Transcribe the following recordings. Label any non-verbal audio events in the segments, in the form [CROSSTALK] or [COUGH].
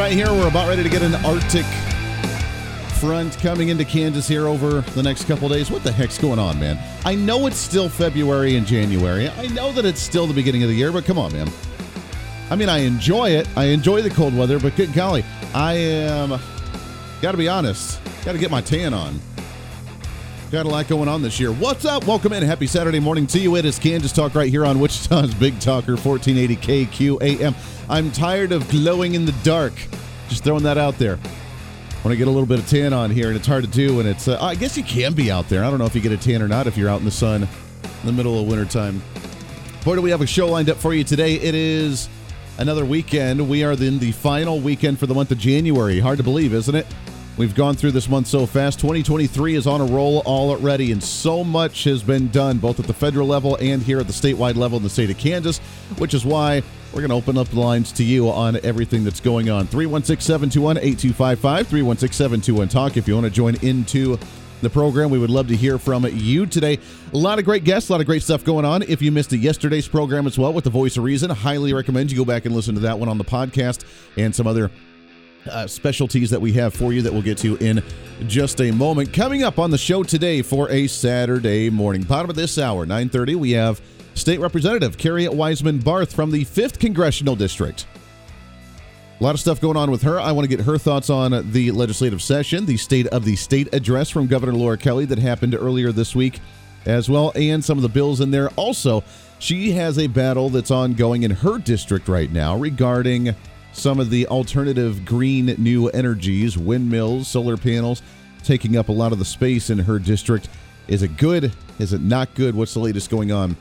I hear we're about ready to get an Arctic front coming into Kansas here over the next couple days? What the heck's going on, man? I know it's still February and January. I know that it's still the beginning of the year, but come on, man. I mean, I enjoy it. I enjoy the cold weather, but good golly, I am, got to be honest, got to get my tan on. Got a lot going on this year. What's up? Welcome in. Happy Saturday morning to you. It is Kansas Talk right here on Wichita's Big Talker 1480 KQAM. I'm tired of glowing in the dark. Just throwing that out there. Want to get a little bit of tan on here, and it's hard to do. And it's, uh, I guess you can be out there. I don't know if you get a tan or not if you're out in the sun in the middle of wintertime. Boy, do we have a show lined up for you today. It is another weekend. We are in the final weekend for the month of January. Hard to believe, isn't it? We've gone through this month so fast. 2023 is on a roll already, and so much has been done both at the federal level and here at the statewide level in the state of Kansas, which is why we're going to open up the lines to you on everything that's going on. 316 721 8255, 316 721 Talk. If you want to join into the program, we would love to hear from you today. A lot of great guests, a lot of great stuff going on. If you missed yesterday's program as well with the Voice of Reason, highly recommend you go back and listen to that one on the podcast and some other uh, specialties that we have for you that we'll get to in just a moment. Coming up on the show today for a Saturday morning, bottom of this hour, 9:30, we have State Representative Carrie Wiseman Barth from the 5th Congressional District. A lot of stuff going on with her. I want to get her thoughts on the legislative session, the State of the State address from Governor Laura Kelly that happened earlier this week as well, and some of the bills in there. Also, she has a battle that's ongoing in her district right now regarding some of the alternative green new energies, windmills, solar panels, taking up a lot of the space in her district. Is it good? Is it not good? What's the latest going on?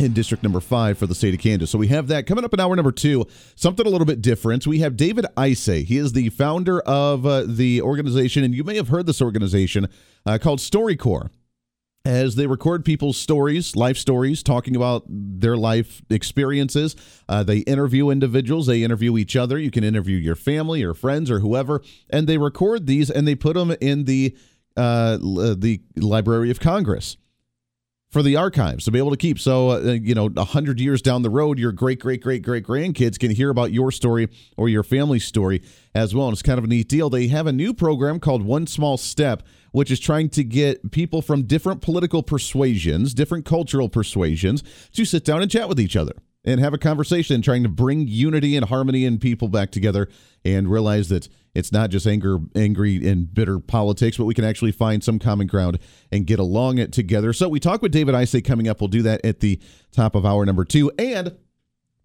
in District Number Five for the state of Kansas. So we have that coming up in hour number two. Something a little bit different. We have David Isay. He is the founder of uh, the organization, and you may have heard this organization uh, called StoryCorps. As they record people's stories, life stories, talking about their life experiences, uh, they interview individuals. They interview each other. You can interview your family or friends or whoever, and they record these and they put them in the uh, the Library of Congress for the archives to be able to keep. So, uh, you know, 100 years down the road, your great, great, great, great grandkids can hear about your story or your family's story as well. And it's kind of a neat deal. They have a new program called One Small Step, which is trying to get people from different political persuasions, different cultural persuasions, to sit down and chat with each other and have a conversation, trying to bring unity and harmony and people back together and realize that it's not just anger, angry and bitter politics, but we can actually find some common ground and get along it together. So we talk with David Isay coming up. We'll do that at the top of hour number two. And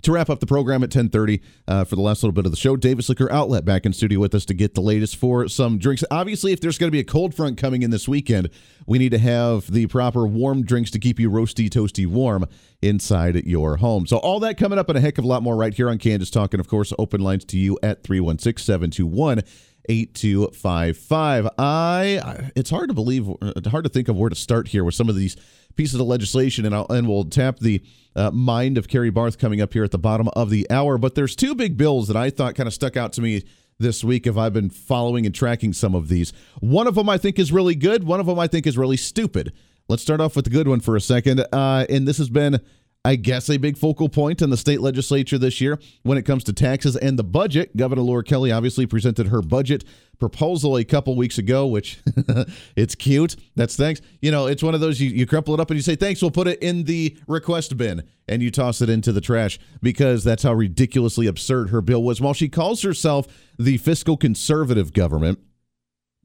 to wrap up the program at 10.30 uh, for the last little bit of the show davis liquor outlet back in studio with us to get the latest for some drinks. Obviously if there's going to be a cold front coming in this weekend we need to have the proper warm drinks to keep you roasty toasty warm inside your home. So all that coming up and a heck of a lot more right here on kansas talk and of course open lines to you at 316 721 8255 i it's hard to believe uh, hard to think of where to start here with some of these pieces of legislation, and, I'll, and we'll tap the uh, mind of Carrie Barth coming up here at the bottom of the hour. But there's two big bills that I thought kind of stuck out to me this week if I've been following and tracking some of these. One of them I think is really good. One of them I think is really stupid. Let's start off with the good one for a second. Uh, and this has been I guess, a big focal point in the state legislature this year when it comes to taxes and the budget. Governor Laura Kelly obviously presented her budget proposal a couple weeks ago, which [LAUGHS] it's cute. That's thanks. You know, it's one of those you, you crumple it up and you say, thanks, we'll put it in the request bin and you toss it into the trash because that's how ridiculously absurd her bill was. While she calls herself the fiscal conservative government,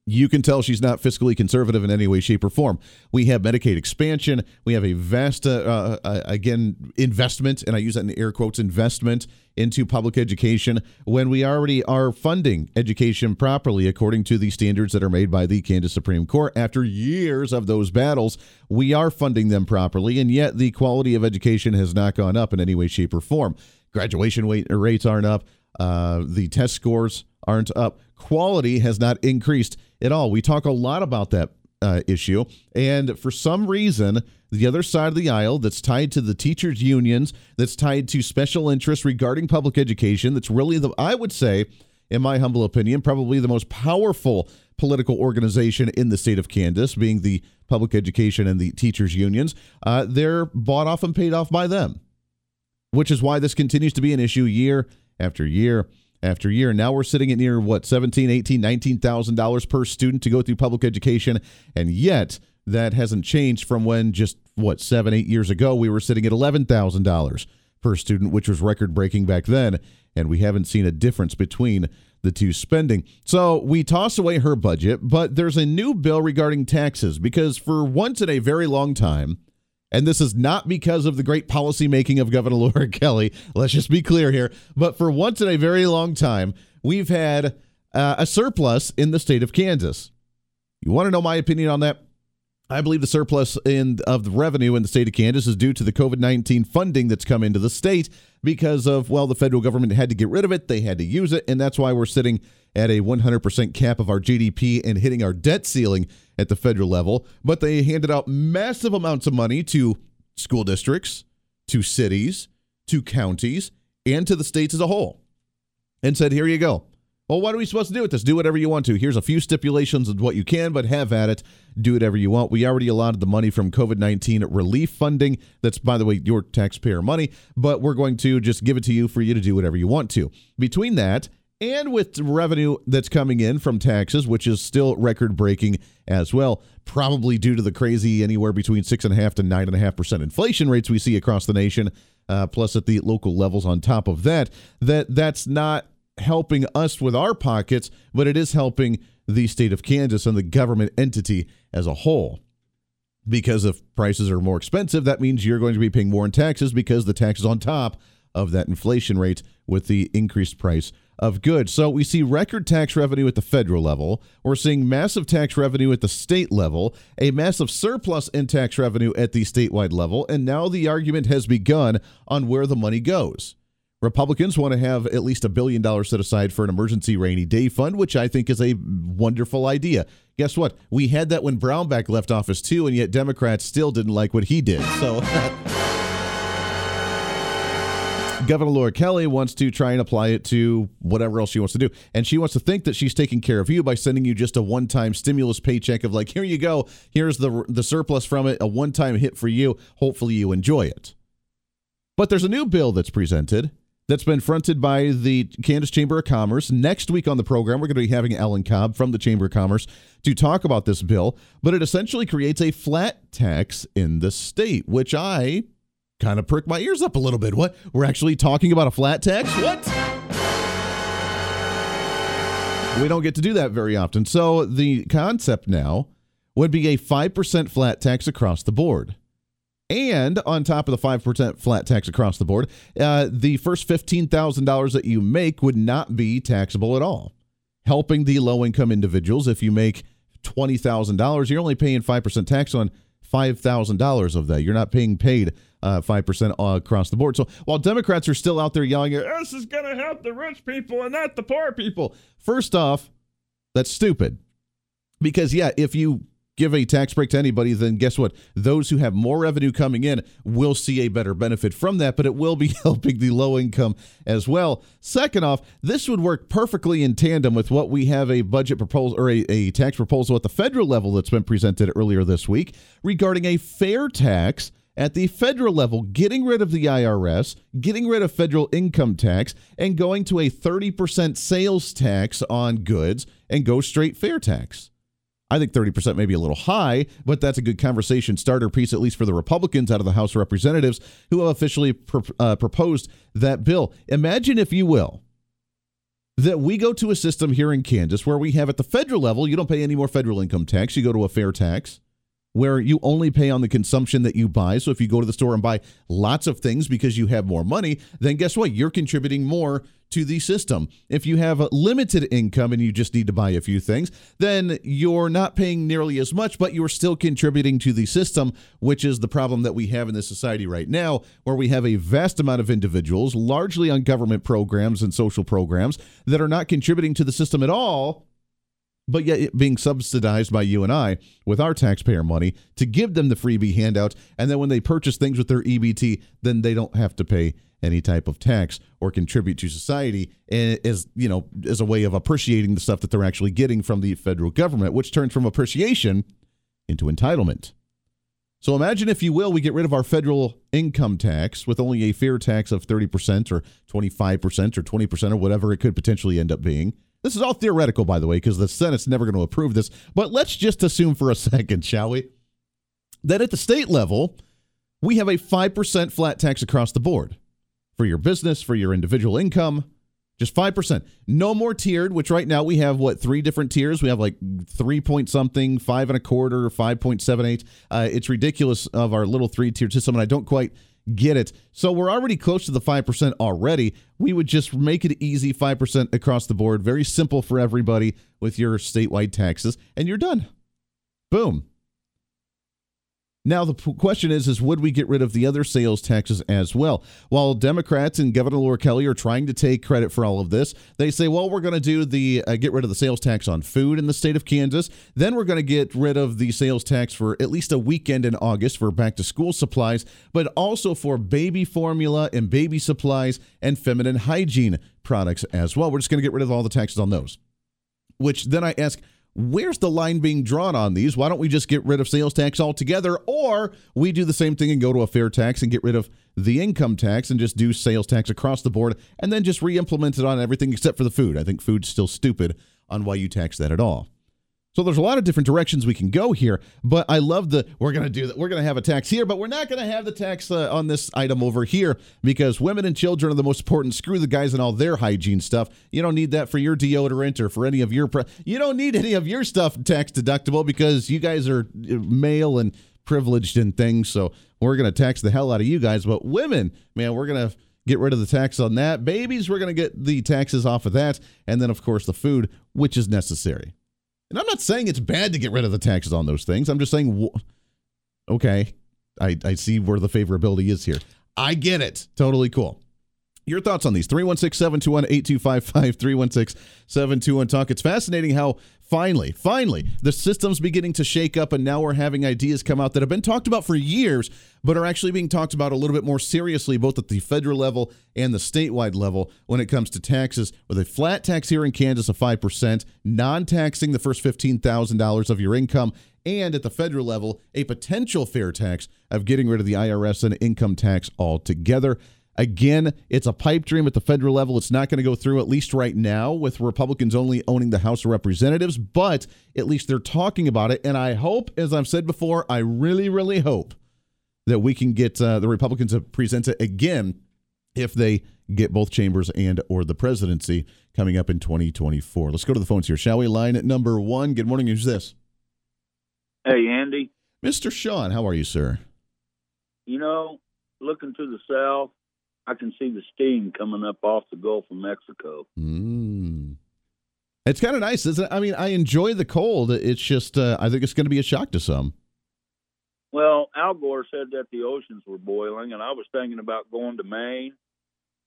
you can tell she's not fiscally conservative in any way, shape, or form. We have Medicaid expansion. We have a vast, uh, uh, uh, again, investment, and I use that in air quotes, investment into public education when we already are funding education properly according to the standards that are made by the Kansas Supreme Court. After years of those battles, we are funding them properly, and yet the quality of education has not gone up in any way, shape, or form. Graduation rate, rates aren't up. Uh, the test scores aren't up quality has not increased at all. We talk a lot about that uh, issue. And for some reason, the other side of the aisle that's tied to the teachers' unions, that's tied to special interests regarding public education, that's really the, I would say, in my humble opinion, probably the most powerful political organization in the state of Kansas, being the public education and the teachers' unions. Uh, they're bought off and paid off by them, which is why this continues to be an issue year after year after year. Now we're sitting at near what 17, 18, 19,000 dollars per student to go through public education, and yet that hasn't changed from when just what seven, eight years ago we were sitting at eleven thousand dollars per student, which was record breaking back then, and we haven't seen a difference between the two spending. So we toss away her budget, but there's a new bill regarding taxes because for once in a very long time. And this is not because of the great policymaking of Governor [LAUGHS] Laura Kelly. Let's just be clear here. But for once in a very long time, we've had uh, a surplus in the state of Kansas. You want to know my opinion on that? I believe the surplus in of the revenue in the state of Kansas is due to the COVID 19 funding that's come into the state because of, well, the federal government had to get rid of it. They had to use it. And that's why we're sitting at a 100% cap of our GDP and hitting our debt ceiling at the federal level. But they handed out massive amounts of money to school districts, to cities, to counties, and to the states as a whole and said, here you go. Well, what are we supposed to do with this? Do whatever you want to. Here's a few stipulations of what you can, but have at it. Do whatever you want. We already allotted the money from COVID 19 relief funding. That's, by the way, your taxpayer money, but we're going to just give it to you for you to do whatever you want to. Between that and with revenue that's coming in from taxes, which is still record breaking as well, probably due to the crazy anywhere between six and a half to nine and a half percent inflation rates we see across the nation, uh, plus at the local levels on top of that, that that's not helping us with our pockets, but it is helping the state of Kansas and the government entity as a whole. Because if prices are more expensive, that means you're going to be paying more in taxes because the tax is on top of that inflation rate with the increased price of goods. So we see record tax revenue at the federal level. We're seeing massive tax revenue at the state level, a massive surplus in tax revenue at the statewide level, and now the argument has begun on where the money goes. Republicans want to have at least a billion dollars set aside for an emergency rainy day fund, which I think is a wonderful idea. Guess what? We had that when Brownback left office too, and yet Democrats still didn't like what he did. So [LAUGHS] Governor Laura Kelly wants to try and apply it to whatever else she wants to do. And she wants to think that she's taking care of you by sending you just a one-time stimulus paycheck of like, here you go, here's the the surplus from it, a one-time hit for you. Hopefully you enjoy it. But there's a new bill that's presented that's been fronted by the Kansas Chamber of Commerce. Next week on the program, we're going to be having Alan Cobb from the Chamber of Commerce to talk about this bill, but it essentially creates a flat tax in the state, which I kind of prick my ears up a little bit. What? We're actually talking about a flat tax? What? We don't get to do that very often. So the concept now would be a 5% flat tax across the board. And on top of the 5% flat tax across the board, uh, the first $15,000 that you make would not be taxable at all. Helping the low income individuals, if you make $20,000, you're only paying 5% tax on $5,000 of that. You're not paying paid uh, 5% across the board. So while Democrats are still out there yelling, this is going to help the rich people and not the poor people, first off, that's stupid. Because, yeah, if you give a tax break to anybody, then guess what? Those who have more revenue coming in will see a better benefit from that, but it will be [LAUGHS] helping the low income as well. Second off, this would work perfectly in tandem with what we have a budget proposal or a, a tax proposal at the federal level that's been presented earlier this week regarding a fair tax at the federal level, getting rid of the IRS, getting rid of federal income tax, and going to a 30% sales tax on goods and go straight fair tax. I think 30% may be a little high, but that's a good conversation starter piece, at least for the Republicans out of the House of Representatives who have officially uh, proposed that bill. Imagine, if you will, that we go to a system here in Kansas where we have at the federal level, you don't pay any more federal income tax, you go to a fair tax. Where you only pay on the consumption that you buy. So if you go to the store and buy lots of things because you have more money, then guess what? You're contributing more to the system. If you have a limited income and you just need to buy a few things, then you're not paying nearly as much, but you're still contributing to the system, which is the problem that we have in this society right now, where we have a vast amount of individuals, largely on government programs and social programs, that are not contributing to the system at all but yet being subsidized by you and I with our taxpayer money to give them the freebie handout. And then when they purchase things with their EBT, then they don't have to pay any type of tax or contribute to society as you know as a way of appreciating the stuff that they're actually getting from the federal government, which turns from appreciation into entitlement. So imagine, if you will, we get rid of our federal income tax with only a fair tax of 30% or 25% or 20% or whatever it could potentially end up being. This is all theoretical, by the way, because the Senate's never going to approve this. But let's just assume for a [LAUGHS] second, shall we, that at the state level, we have a 5% flat tax across the board for your business, for your individual income. Just 5%. No more tiered, which right now we have what, three different tiers? We have like three point something, five and a quarter, 5.78. Uh, it's ridiculous of our little three tier system, and I don't quite get it. So we're already close to the 5% already. We would just make it easy 5% across the board, very simple for everybody with your statewide taxes, and you're done. Boom. Now the question is is would we get rid of the other sales taxes as well? While Democrats and Governor Laura Kelly are trying to take credit for all of this, they say, "Well, we're going to do the uh, get rid of the sales tax on food in the state of Kansas. Then we're going to get rid of the sales tax for at least a weekend in August for back to school supplies, but also for baby formula and baby supplies and feminine hygiene products as well. We're just going to get rid of all the taxes on those." Which then I ask, Where's the line being drawn on these? Why don't we just get rid of sales tax altogether? Or we do the same thing and go to a fair tax and get rid of the income tax and just do sales tax across the board and then just re implement it on everything except for the food. I think food's still stupid on why you tax that at all. So there's a lot of different directions we can go here, but I love the we're going to do that. We're going to have a tax here, but we're not going to have the tax uh, on this item over here because women and children are the most important. Screw the guys and all their hygiene stuff. You don't need that for your deodorant or for any of your pre- you don't need any of your stuff tax deductible because you guys are uh, male and privileged and things. So we're going to tax the hell out of you guys, but women, man, we're going to get rid of the tax on that. Babies, we're going to get the taxes off of that, and then of course the food, which is necessary. And I'm not saying it's bad to get rid of the taxes on those things. I'm just saying, okay, I, I see where the favorability is here. I get it. Totally cool. Your thoughts on these 316 721 8255 316 721 Talk. It's fascinating how finally, finally, the system's beginning to shake up, and now we're having ideas come out that have been talked about for years, but are actually being talked about a little bit more seriously, both at the federal level and the statewide level when it comes to taxes, with a flat tax here in Kansas of 5%, non taxing the first $15,000 of your income, and at the federal level, a potential fair tax of getting rid of the IRS and income tax altogether. Again, it's a pipe dream at the federal level. It's not going to go through, at least right now, with Republicans only owning the House of Representatives, but at least they're talking about it. And I hope, as I've said before, I really, really hope that we can get uh, the Republicans to present it again if they get both chambers and or the presidency coming up in 2024. Let's go to the phones here, shall we? Line at number one. Good morning. Who's this? Hey, Andy. Mr. Sean, how are you, sir? You know, looking to the south, I can see the steam coming up off the Gulf of Mexico. Mm. It's kind of nice, isn't it? I mean, I enjoy the cold. It's just, uh, I think it's going to be a shock to some. Well, Al Gore said that the oceans were boiling, and I was thinking about going to Maine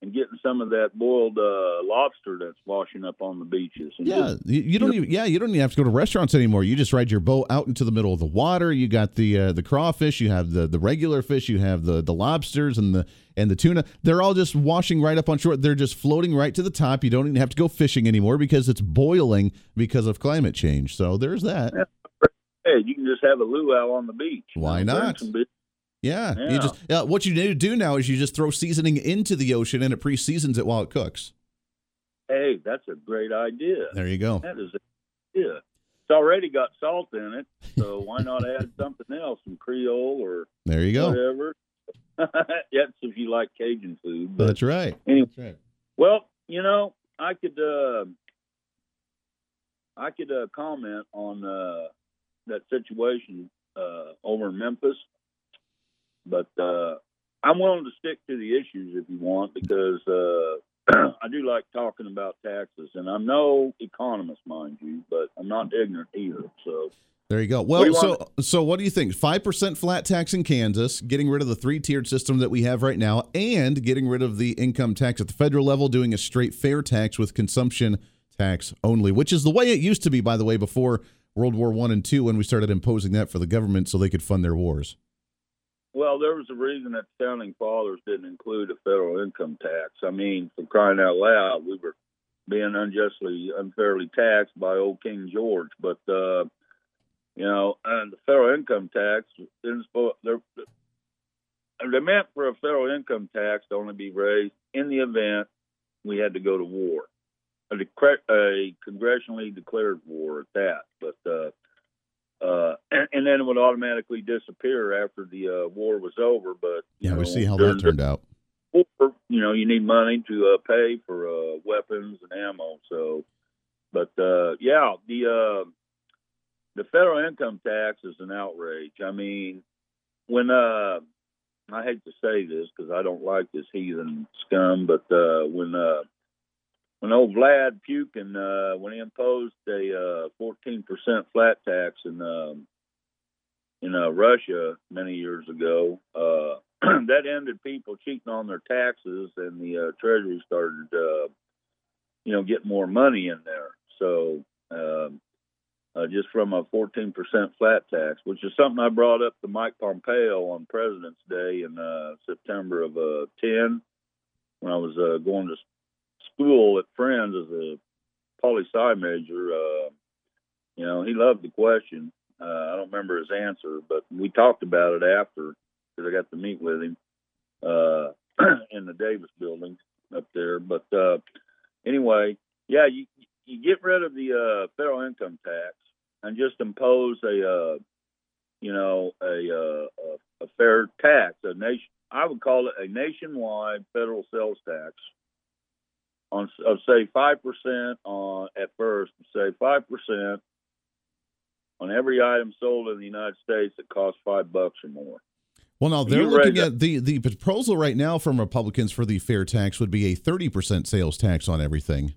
and getting some of that boiled uh, lobster that's washing up on the beaches. And yeah, just, you, you, don't even yeah you don't even have to go to restaurants anymore. You just ride your boat out into the middle of the water. You got the uh, the crawfish, you have the the regular fish, you have the the lobsters and the and the tuna. They're all just washing right up on shore. They're just floating right to the top. You don't even have to go fishing anymore because it's boiling because of climate change. So there's that. Hey, you can just have a luau on the beach. Why not? Yeah, yeah. You just uh, what you need to do now is you just throw seasoning into the ocean and it pre-seasons it while it cooks. Hey, that's a great idea. There you go. That is, a yeah. It's already got salt in it, so why not add something else, some Creole or there you go, whatever. [LAUGHS] yes, if you like Cajun food. That's right. Anyway, that's right. Well, you know, I could uh, I could uh, comment on uh, that situation uh, over in Memphis. But uh, I'm willing to stick to the issues if you want because uh, [CLEARS THROAT] I do like talking about taxes, and I'm no economist, mind you, but I'm not ignorant either. So there you go. Well, you so so what do you think? Five percent flat tax in Kansas, getting rid of the three tiered system that we have right now, and getting rid of the income tax at the federal level, doing a straight fair tax with consumption tax only, which is the way it used to be, by the way, before World War One and Two, when we started imposing that for the government so they could fund their wars. Well, there was a reason that the founding fathers didn't include a federal income tax. I mean, for crying out loud, we were being unjustly, unfairly taxed by old King George. But uh, you know, and the federal income tax isn't supposed. They're, they meant for a federal income tax to only be raised in the event we had to go to war, a, a congressionally declared war at that. But uh, uh, and, and, then it would automatically disappear after the uh, war was over. But yeah, know, we see how that turned out. War, you know, you need money to uh, pay for uh, weapons and ammo. So, but uh, yeah, the uh, the federal income tax is an outrage. I mean, when uh, I hate to say this because I don't like this heathen scum, but uh, when uh, when old Vlad Pukin, uh, when he imposed a uh, 14% flat tax in um, in uh, Russia many years ago, uh, [CLEARS THROAT] that ended people cheating on their taxes, and the uh, Treasury started, uh, you know, getting more money in there. So um, uh, just from a 14% flat tax, which is something I brought up to Mike Pompeo on President's Day in uh, September of uh, 10 when I was uh, going to school at Friends as a poli sci major, uh, you know, he loved the question. Uh, I don't remember his answer, but we talked about it after because I got to meet with him [CLEARS THROAT] in the Davis building up there. But anyway, yeah, you you get rid of the uh, federal income tax and just impose a uh, you know a, uh, a, a fair tax, a nation. I would call it a nationwide federal sales tax on of say five percent on at first, say five percent on every item sold in the United States that costs five bucks or more. Well, now they're looking at the the proposal right now from Republicans for the fair tax would be a thirty percent sales tax on everything,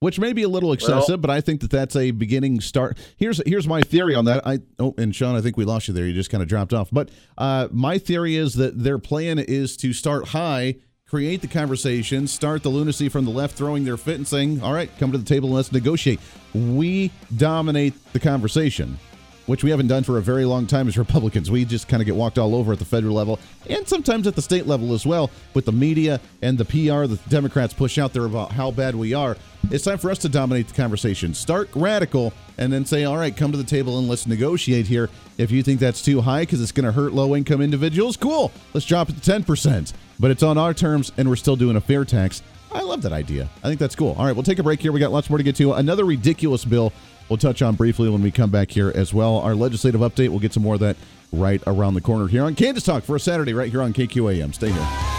which may be a little excessive, well, but I think that that's a beginning start. Here's here's my theory on that. I oh, and Sean, I think we lost you there. You just kind of dropped off. But uh, my theory is that their plan is to start high create the conversation, start the lunacy from the left throwing their fit and saying, all right, come to the table and let's negotiate. We dominate the conversation, which we haven't done for a very long time as Republicans. We just kind of get walked all over at the federal level and sometimes at the state level as well with the media and the PR the Democrats push out there about how bad we are. It's time for us to dominate the conversation. Start radical and then say, all right, come to the table and let's negotiate here. If you think that's too high because it's going to hurt low income individuals, cool. Let's drop it to 10% but it's on our terms and we're still doing a fair tax. I love that idea. I think that's cool. All right, we'll take a break here. We got lots more to get to. Another ridiculous bill we'll touch on briefly when we come back here as well. Our legislative update, we'll get some more of that right around the corner here on Kansas Talk for a Saturday right here on KQAM. Stay here.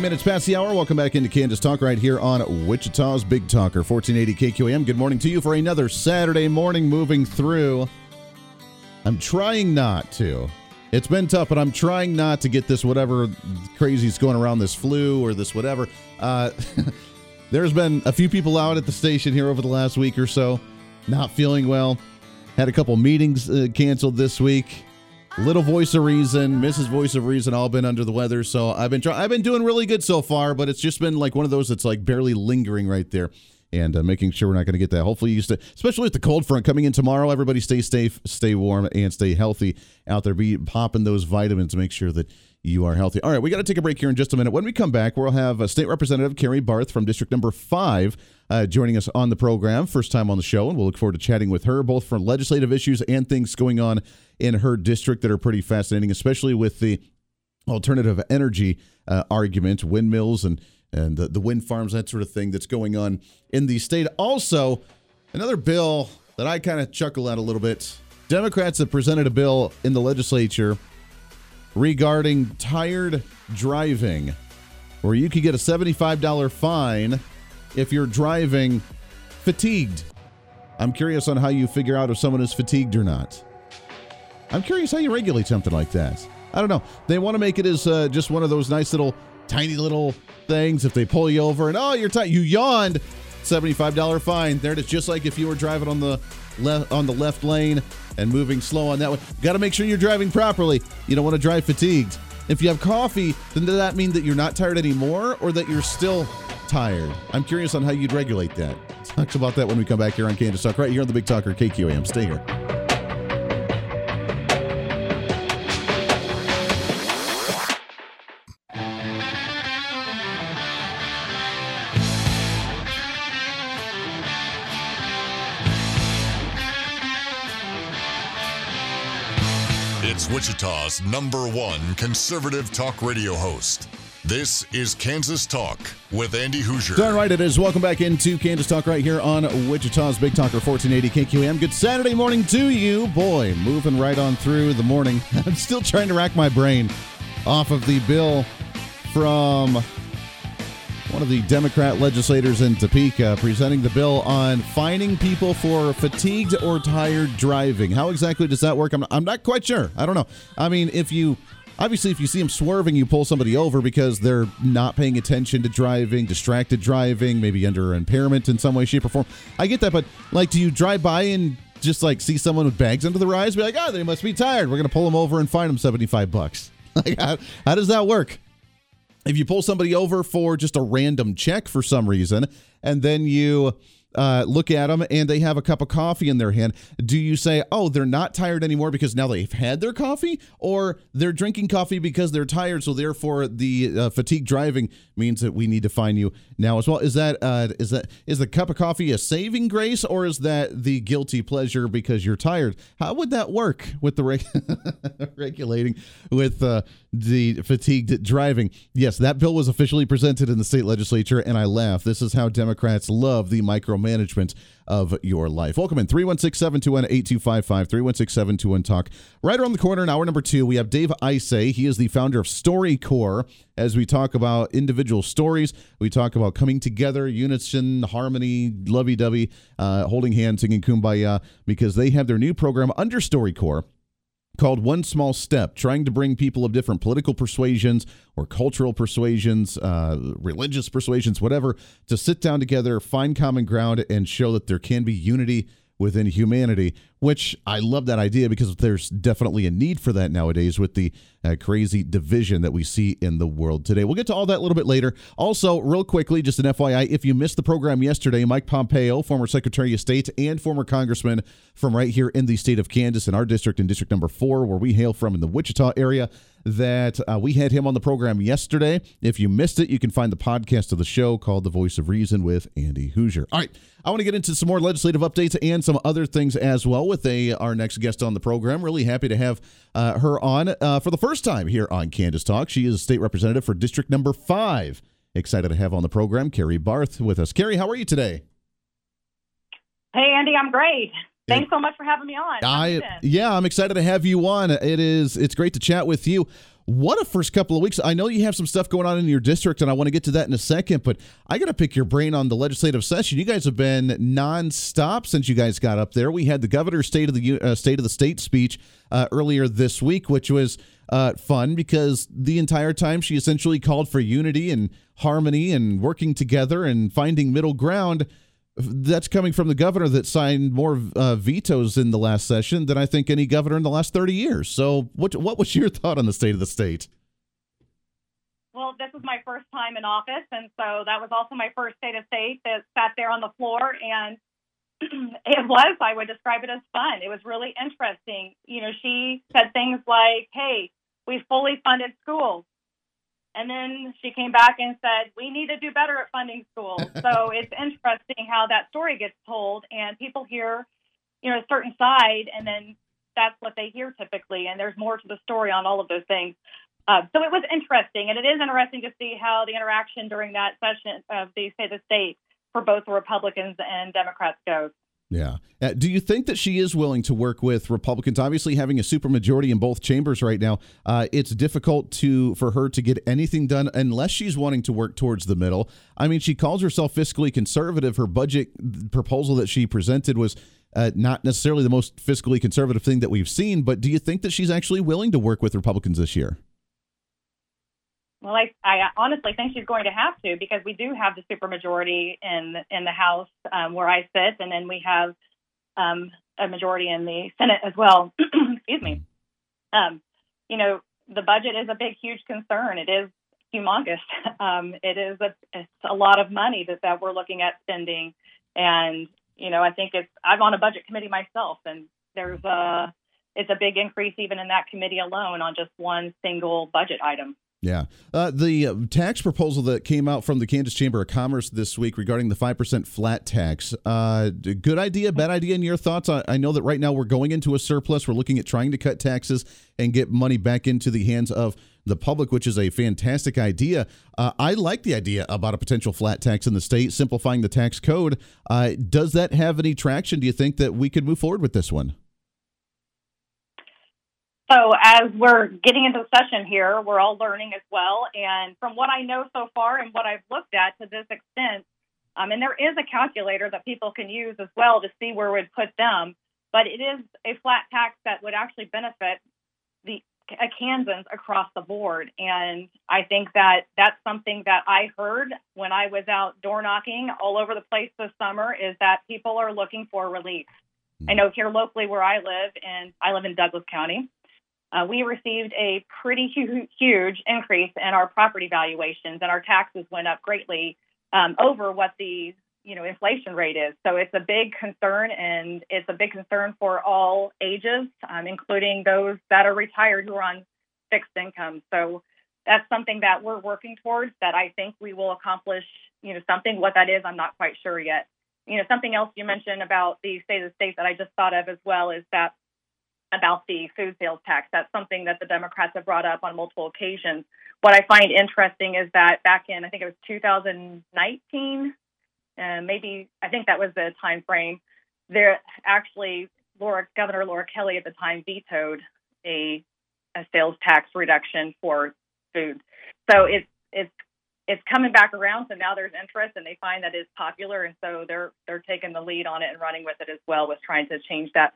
Minutes past the hour. Welcome back into Kansas Talk right here on Wichita's Big Talker, 1480 KQAM. Good morning to you for another Saturday morning moving through. I'm trying not to. It's been tough, but I'm trying not to get this whatever crazy's going around this flu or this whatever. Uh, [LAUGHS] there's been a few people out at the station here over the last week or so, not feeling well. Had a couple meetings uh, canceled this week. Little Voice of Reason, Mrs. Voice of Reason, all been under the weather. So I've been. I've been doing really good so far, but it's just been like one of those that's like barely lingering right there. and uh, making sure we're not going to get that. Hopefully, you stay, especially with the cold front coming in tomorrow. Everybody stay safe, stay warm, and stay healthy out there. Be popping those vitamins. Make sure that you are healthy. All right, we got to take a break here in just a minute. When we come back, we'll have uh, State Representative Carrie Barth from District Number Five uh, joining us on the program, first time on the show, and we'll look forward to chatting with her both for legislative issues and things going on in her district that are pretty fascinating, especially with the alternative energy uh, argument, windmills and and the, the wind farms, that sort of thing that's going on in the state. Also, another bill that I kind of chuckle at a little bit. Democrats have presented a bill in the legislature regarding tired driving, where you could get a $75 fine if you're driving fatigued. I'm curious on how you figure out if someone is fatigued or not. I'm curious how you regulate something like that. I don't know. They want to make it as uh, just one of those nice little, tiny little things. If they pull you over and oh, you're tight, you yawned, seventy-five dollar fine. There it is. Just like if you were driving on the left on the left lane and moving slow on that one. Got to make sure you're driving properly. You don't want to drive fatigued. If you have coffee, then does that mean that you're not tired anymore, or that you're still tired? I'm curious on how you'd regulate that. Talk about that when we come back here on Kansas Talk, right here on the Big Talker KQAM. Stay here. Wichita's number one conservative talk radio host. This is Kansas Talk with Andy Hooser. Darn right it is. Welcome back into Kansas Talk right here on Wichita's Big Talker 1480 KQAM. Good Saturday morning to you. Boy, moving right on through the morning. [LAUGHS] I'm still trying to rack my brain off of the bill from one of the Democrat legislators in Topeka presenting the bill on fining people for fatigued or tired driving. How exactly does that work? I'm, I'm not quite sure. I don't know. I mean, if you obviously if you see them swerving, you pull somebody over because they're not paying attention to driving, distracted driving, maybe under impairment in some way, shape, or form. I get that, but like, do you drive by and just like see someone with bags under their eyes, be like, oh, they must be tired. We're gonna pull them over and fine them seventy five bucks. [LAUGHS] Like, how, how does that work? If you pull somebody over for just a random check for some reason, and then you uh, look at them and they have a cup of coffee in their hand, do you say, oh, they're not tired anymore because now they've had their coffee? Or they're drinking coffee because they're tired, so therefore the uh, fatigue driving means that we need to fine you now as well? Is that uh, is that is the cup of coffee a saving grace or is that the guilty pleasure because you're tired? How would that work with the reg- [LAUGHS] regulating with uh, the fatigued driving? Yes, that bill was officially presented in the state legislature, and I laugh. This is how Democrats love the micromanagement of your life. Welcome in 316 721 8255 316 721 Talk. Right around the corner in hour number two, we have Dave Isay. He is the founder of StoryCorps. As we talk about individual stories, we talk about coming together, unison, harmony, lovey dovey, uh, holding hands, singing kumbaya, because they have their new program under StoryCorps called One Small Step, trying to bring people of different political persuasions or cultural persuasions, uh, religious persuasions, whatever, to sit down together, find common ground, and show that there can be unity within humanity, which I love that idea because there's definitely a need for that nowadays with the uh, crazy division that we see in the world today. We'll get to all that a little bit later. Also, real quickly, just an FYI, if you missed the program yesterday, Mike Pompeo, former Secretary of State and former Congressman from right here in the state of Kansas in our district, in District Number Four, where we hail from in the Wichita area, that uh, we had him on the program yesterday. If you missed it, you can find the podcast of the show called The Voice of Reason with Andy Hooser. All right, I want to get into some more legislative updates and some other things as well with a, our next guest on the program. Really happy to have uh, her on uh, for the first time here on Kansas Talk. She is a state representative for District Number Five. Excited to have on the program Carrie Barth with us. Carrie, how are you today? Hey, Andy, I'm great. Thanks so much for having me on. I yeah, I'm excited to have you on. It is it's great to chat with you. What a first couple of weeks. I know you have some stuff going on in your district, and I want to get to that in a second, but I got to pick your brain on the legislative session. You guys have been nonstop since you guys got up there. We had the governor's state of the uh, state of the state speech uh, earlier this week, which was uh, fun because the entire time she essentially called for unity and harmony and working together and finding middle ground that's coming from the governor that signed more uh, vetoes in the last session than I think any governor in the last 30 years. So, what what was your [LAUGHS] thought on the state of the state? well, this was my first time in office, and so that was also my first state of state that sat there on the floor. And [CLEARS THROAT] it was, I would describe it as fun. It was really interesting. You know, she said things like, hey, we fully funded schools. And then she came back and said, we need to do better at funding schools. [LAUGHS] so it's interesting how that story gets told, and people hear, you know, a certain side, and then that's what they hear typically. And there's more to the story on all of those things. Uh, so it was interesting, and it is interesting to see how the interaction during that session of the State of the State for both the Republicans and Democrats goes. Yeah. Uh, do you think that she is willing to work with Republicans? Obviously, having a supermajority in both chambers right now, uh, it's difficult to for her to get anything done unless she's wanting to work towards the middle. I mean, she calls herself fiscally conservative. Her budget proposal that she presented was uh, not necessarily the most fiscally conservative thing that we've seen. But do you think that she's actually willing to work with Republicans this year? Well, I, I honestly think she's going to have to because we do have the supermajority in in the House um, where I sit, and then we have um, a majority in the Senate as well. [CLEARS THROAT] Excuse me. Um, you know, the budget is a big, huge concern. It is humongous. [LAUGHS] Um, it is a, it's a lot of money that, that we're looking at spending, and you know, I think it's. I'm on a budget committee myself, and there's a it's a big increase even in that committee alone on just one single budget item. Yeah. Uh, the uh, tax proposal that came out from the Kansas Chamber of Commerce this week regarding the 5% flat tax. Uh, good idea, bad idea, in your thoughts? I, I, know that right now we're going into a surplus. We're looking at trying to cut taxes and get money back into the hands of the public, which is a fantastic idea. Uh, I like the idea about a potential flat tax in the state, simplifying the tax code. Uh, does that have any traction? Do you think that we could move forward with this one? So, as we're getting into the session here, we're all learning as well. And from what I know so far and what I've looked at to this extent, um, and there is a calculator that people can use as well to see where we'd put them, but it is a flat tax that would actually benefit the uh, Kansans across the board. And I think that that's something that I heard when I was out door knocking all over the place this summer is that people are looking for relief. I know here locally where I live, and I live in Douglas County, uh, we received a pretty hu- huge increase in our property valuations, and our taxes went up greatly um, over what the you know inflation rate is. So it's a big concern, and it's a big concern for all ages, um, including those that are retired who are on fixed income. So that's something that we're working towards. That I think we will accomplish. You know, something. What that is, I'm not quite sure yet. You know, something else you mentioned about the state of the state that I just thought of as well is that about the food sales tax. That's something that the Democrats have brought up on multiple occasions. What I find interesting is that back in, I think it was 2019, uh, maybe I think that was the time frame. There actually, Laura, Governor Laura Kelly at the time vetoed a, a sales tax reduction for food. So it's it's it's coming back around. So now there's interest, and they find that it's popular, and so they're they're taking the lead on it and running with it as well, with trying to change that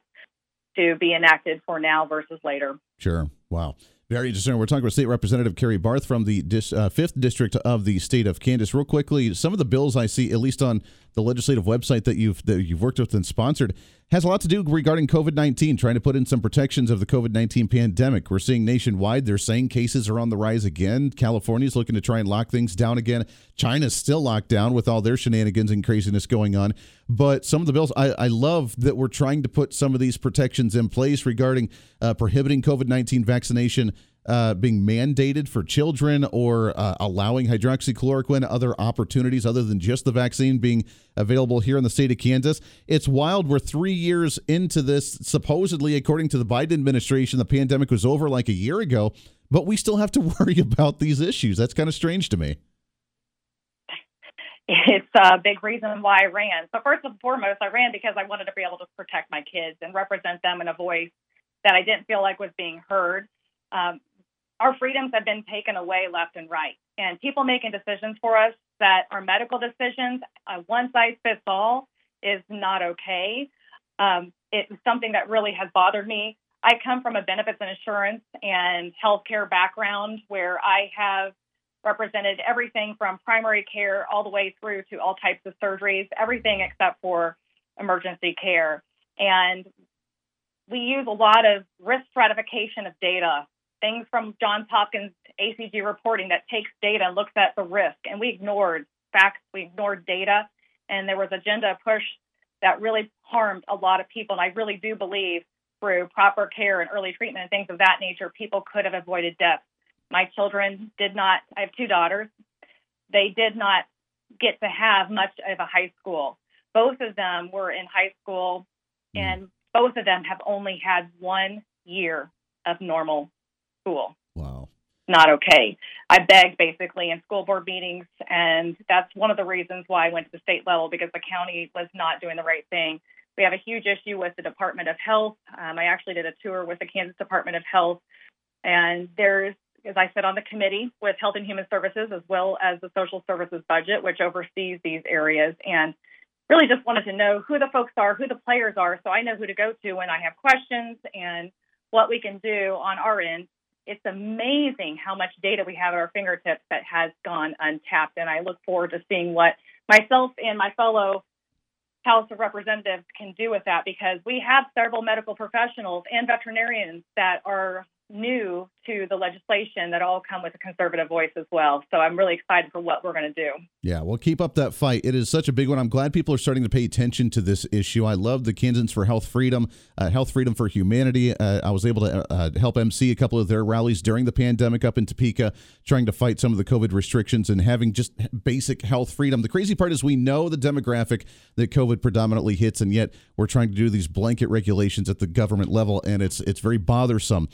to be enacted for now versus later. Sure. Wow. Very interesting. We're talking with State Representative Carrie Barth from the uh, 5th District of the state of Kansas. Real quickly, some of the bills I see, at least on the legislative website that you've that you've worked with and sponsored, has a lot to do regarding COVID 19, trying to put in some protections of the COVID 19 pandemic. We're seeing nationwide, they're saying cases are on the rise again. California's looking to try and lock things down again. China's still locked down with all their shenanigans and craziness going on. But some of the bills, I, I love that we're trying to put some of these protections in place regarding uh, prohibiting COVID 19 vaccination uh, being mandated for children or uh, allowing hydroxychloroquine, other opportunities other than just the vaccine being available here in the state of Kansas. It's wild. We're three years into this. Supposedly, according to the Biden administration, the pandemic was over like a year ago, but we still have to [LAUGHS] worry about these issues. That's kind of strange to me. It's a big reason why I ran. So, first and foremost, I ran because I wanted to be able to protect my kids and represent them in a voice that I didn't feel like was being heard. Um, our freedoms have been taken away left and right. And people making decisions for us that are medical decisions, uh, one size fits all, is not okay. Um, it's something that really has bothered me. I come from a benefits and insurance and healthcare background where I have represented everything from primary care all the way through to all types of surgeries, everything except for emergency care. And we use a lot of risk stratification of data things from Johns Hopkins ACG reporting that takes data and looks at the risk. And we ignored facts, we ignored data, and there was agenda push that really harmed a lot of people. And I really do believe through proper care and early treatment and things of that nature, people could have avoided death. My children did not, I have two daughters, they did not get to have much of a high school. Both of them were in high school, mm. and both of them have only had one year of normal school. Wow. Not okay. I begged basically in school board meetings, and that's one of the reasons why I went to the state level because the county was not doing the right thing. We have a huge issue with the Department of Health. Um, I actually did a tour with the Kansas Department of Health, and there's, as I said, on the committee with Health and Human Services as well as the Social Services budget, which oversees these areas. And really just wanted to know who the folks are, who the players are, so I know who to go to when I have questions and what we can do on our end. It's amazing how much data we have at our fingertips that has gone untapped, and I look forward to seeing what myself and my fellow House of Representatives can do with that because we have several medical professionals and veterinarians that are new to the legislation that all come with a conservative voice as well. So I'm really excited for what we're going to do. Yeah, well, keep up that fight. It is such a big one. I'm glad people are starting to pay attention to this issue. I love the Kansans for Health Freedom, uh, Health Freedom for Humanity. Uh, I was able to uh, help MC a couple of their rallies during the pandemic up in Topeka, trying to fight some of the COVID restrictions and having just basic health freedom. The crazy part is we know the demographic that COVID predominantly hits, and yet we're trying to do these blanket regulations at the government level, and it's it's very bothersome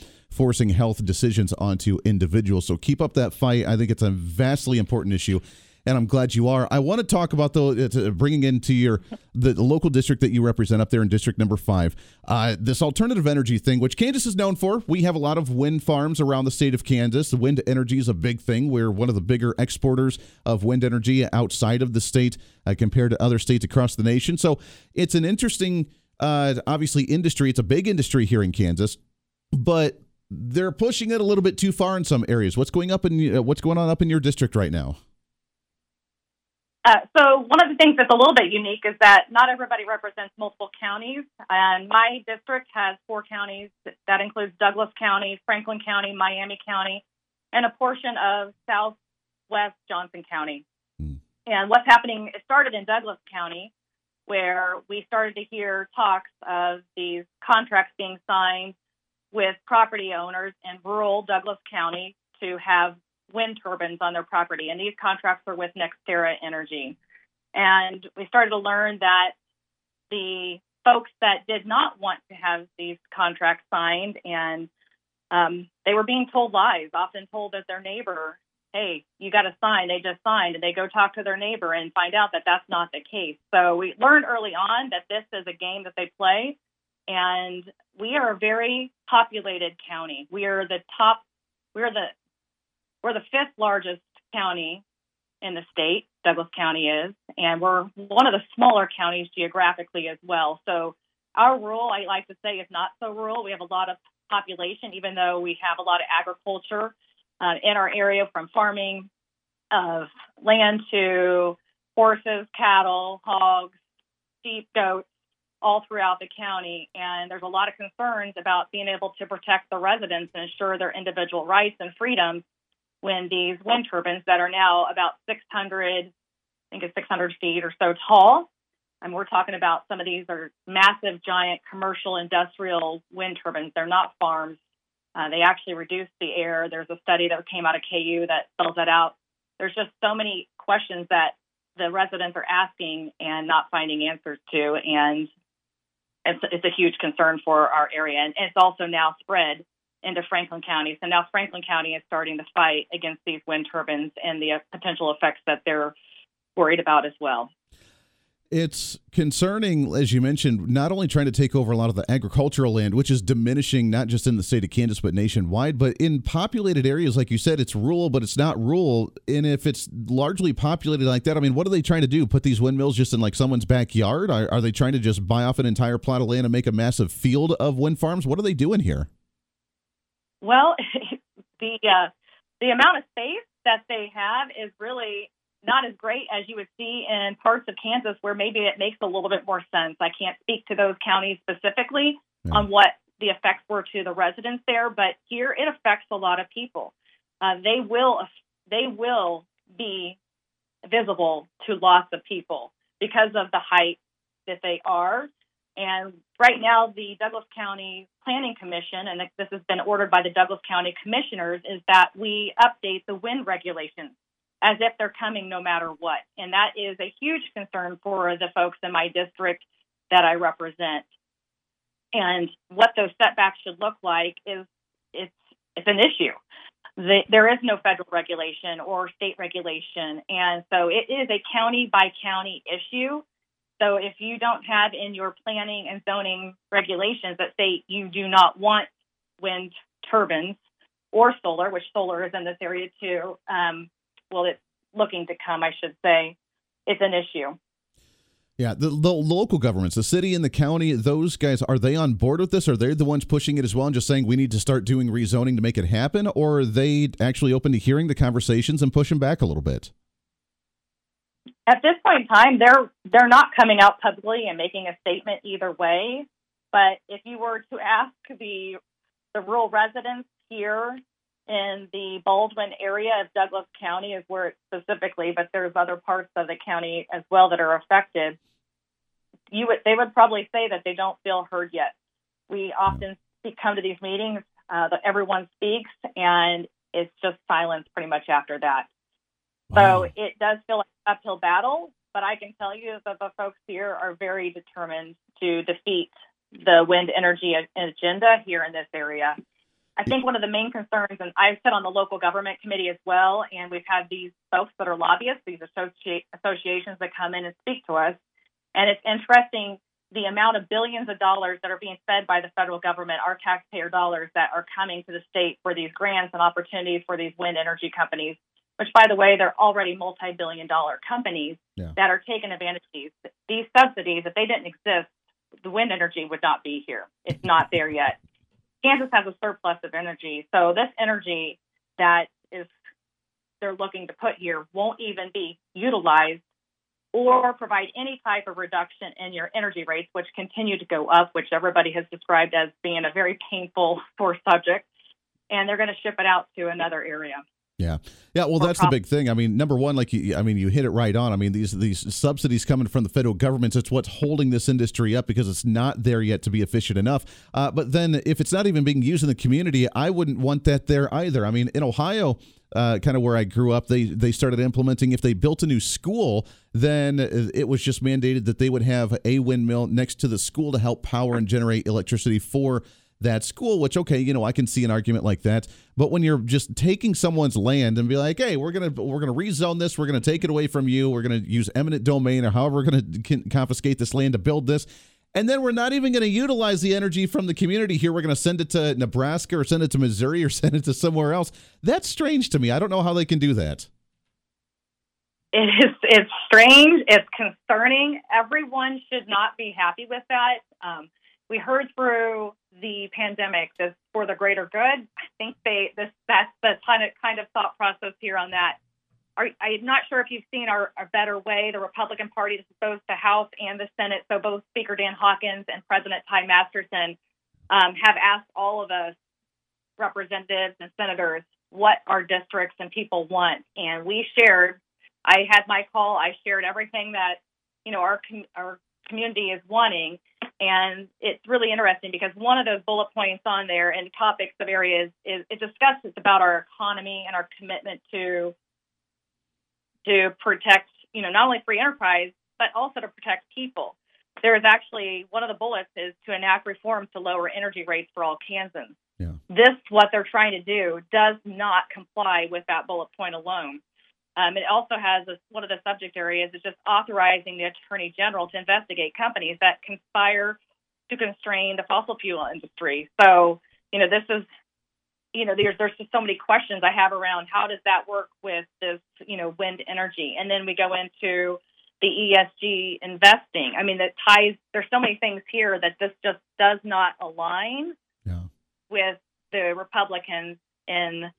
forcing health decisions onto individuals. So keep up that fight. I think it's a vastly important issue and I'm glad you are. I want to talk about the bringing into your the, local district that you represent up there in District Number Five. Uh, this alternative energy thing, which Kansas is known for. We have a lot of wind farms around the state of Kansas. The wind energy is a big thing. We're one of the bigger exporters of wind energy outside of the state uh, compared to other states across the nation. So it's an interesting, uh, obviously, industry. It's a big industry here in Kansas, but they're pushing it a little bit too far in some areas. What's going up in uh, what's going on up in your district right now? Uh, so one of the things that's a little bit unique is that not everybody represents multiple counties, and my district has four counties. That includes Douglas County, Franklin County, Miami County, and a portion of Southwest Johnson County. Hmm. And what's happening? It started in Douglas County, where we started to hear talks of these contracts being signed with property owners in rural Douglas County to have wind turbines on their property. And these contracts are with NextEra Energy. And we started to learn that the folks that did not want to have these contracts signed and um, they were being told lies, often told that their neighbor, hey, you got to sign. They just signed. And they go talk to their neighbor and find out that that's not the case. So we learned early on that this is a game that they play and we are a very populated county. We are the top. We're the we're the fifth largest county in the state. Douglas County is, and we're one of the smaller counties geographically as well. So our rural, I like to say, is not so rural. We have a lot of population, even though we have a lot of agriculture uh, in our area, from farming of land to horses, cattle, hogs, sheep, goats all throughout the county. And there's a lot of concerns about being able to protect the residents and ensure their individual rights and freedoms when these wind turbines that are now about 600, I think it's 600 feet or so tall. And we're talking about some of these are massive, giant commercial industrial wind turbines. They're not farms. Uh, they actually reduce the air. There's a study that came out of KU that spells that out. There's just so many questions that the residents are asking and not finding answers to. And it's, it's a huge concern for our area. And it's also now spread into Franklin County. So now Franklin County is starting to fight against these wind turbines and the uh, potential effects that they're worried about as well. It's concerning, as you mentioned, not only trying to take over a lot of the agricultural land, which is diminishing not just in the state of Kansas, but nationwide, but in populated areas, like you said, it's rural, but it's not rural. And if it's largely populated like that, I mean, what are they trying to do? Put these windmills just in like someone's backyard? Are, are they trying to just buy off an entire plot of land and make a massive field of wind farms? What are they doing here? Well, [LAUGHS] the uh, the amount of space that they have is really not as great as you would see in parts of Kansas where maybe it makes a little bit more sense. I can't speak to those counties specifically on what the effects were to the residents there, but here it affects a lot of people. Uh, they will they will be visible to lots of people because of the height that they are. And right now, the Douglas County Planning Commission, and this has been ordered by the Douglas County Commissioners, is that we update the wind regulations as if they're coming no matter what. And that is a huge concern for the folks in my district that I represent. And what those setbacks should look like is it's it's an issue. The, there is no federal regulation or state regulation, and so it is a county by county issue. So if you don't have in your planning and zoning regulations that say you do not want wind turbines or solar, which solar is in this area too, um, well, it's looking to come, I should say, it's an issue. Yeah, the, the, local governments, the city and the county, those guys, are they on board with this? Are they the ones pushing it as well and just saying we need to start doing rezoning to make it happen? Or are they actually open to hearing the conversations and pushing back a little bit? At this point in time, they're they're not coming out publicly and making a statement either way. But if you were to ask the the rural residents here in the Baldwin area of Douglas County is where it's specifically, but there's other parts of the county as well that are affected. You would, they would probably say that they don't feel heard yet. We often speak, come to these meetings, uh, that everyone speaks, and it's just silence pretty much after that. Wow. So it does feel like an uphill battle, but I can tell you that the folks here are very determined to defeat the wind energy agenda here in this area. I think one of the main concerns, and I've sit on the local government committee as well, and we've had these folks that are lobbyists, these associ- associations that come in and speak to us. And it's interesting the amount of billions of dollars that are being fed by the federal government, our taxpayer dollars that are coming to the state for these grants and opportunities for these wind energy companies, which, by the way, they're already multi billion dollar companies yeah. that are taking advantage of these. These subsidies, if they didn't exist, the wind energy would not be here. It's not there yet. Kansas has a surplus of energy. So this energy that is they're looking to put here won't even be utilized or provide any type of reduction in your energy rates, which continue to go up, which everybody has described as being a very painful for subject. And they're going to ship it out to another area. Yeah, yeah. Well, that's the big thing. I mean, number one, like you, I mean, you hit it right on. I mean, these these subsidies coming from the federal government, it's what's holding this industry up because it's not there yet to be efficient enough. Uh, but then, if it's not even being used in the community, I wouldn't want that there either. I mean, in Ohio, uh, kind of where I grew up, they they started implementing. If they built a new school, then it was just mandated that they would have a windmill next to the school to help power and generate electricity for that school, which okay, you know, I can see an argument like that. But when you're just taking someone's land and be like, hey, we're gonna we're gonna rezone this, we're gonna take it away from you, we're gonna use eminent domain or however we're gonna confiscate this land to build this. And then we're not even going to utilize the energy from the community here. We're going to send it to Nebraska or send it to Missouri or [LAUGHS] send it to somewhere else. That's strange to me. I don't know how they can do that. It is. It's strange. It's concerning. Everyone should not be happy with that. Um, we heard through the pandemic this for the greater good. I think they this that's the kind of kind of thought process here on that. I'm not sure if you've seen our, our better way. The Republican Party is both the House and the Senate. So both Speaker Dan Hawkins and President Ty Masterson um, have asked all of us representatives and senators what our districts and people want, and we shared. I had my call. I shared everything that you know our our community is wanting, and it's really interesting because one of those bullet points on there and topics of areas is it discusses about our economy and our commitment to to protect, you know, not only free enterprise but also to protect people. There is actually one of the bullets is to enact reforms to lower energy rates for all Kansans. Yeah. This, what they're trying to do, does not comply with that bullet point alone. Um, it also has a, one of the subject areas is just authorizing the attorney general to investigate companies that conspire to constrain the fossil fuel industry. So, you know, this is, you know, there's there's just so many questions I have around how does that work with this, you know, wind energy, and then we go into the ESG investing. I mean, that ties. There's so many things here that this just does not align yeah. with the Republicans in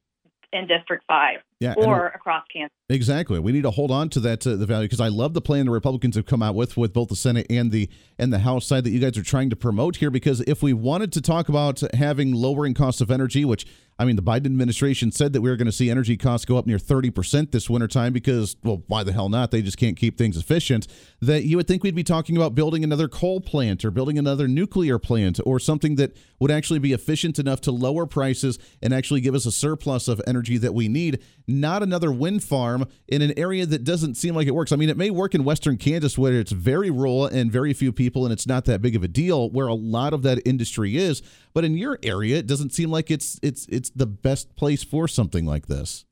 in District Five. Yeah, or across Kansas. Exactly. We need to hold on to that uh, the value because I love the plan the Republicans have come out with with both the Senate and the and the House side that you guys are trying to promote here. Because if we wanted to talk about having lowering costs of energy, which I mean, the Biden administration said that we were going to see energy costs go up near 30% this wintertime because, well, why the hell not? They just can't keep things efficient. That you would think we'd be talking about building another coal plant or building another nuclear plant or something that would actually be efficient enough to lower prices and actually give us a surplus of energy that we need, not another wind farm in an area that doesn't seem like it works. I mean, it may work in western Kansas where it's very rural and very few people and it's not that big of a deal where a lot of that industry is, but in your area it doesn't seem like it's it's it's the best place for something like this.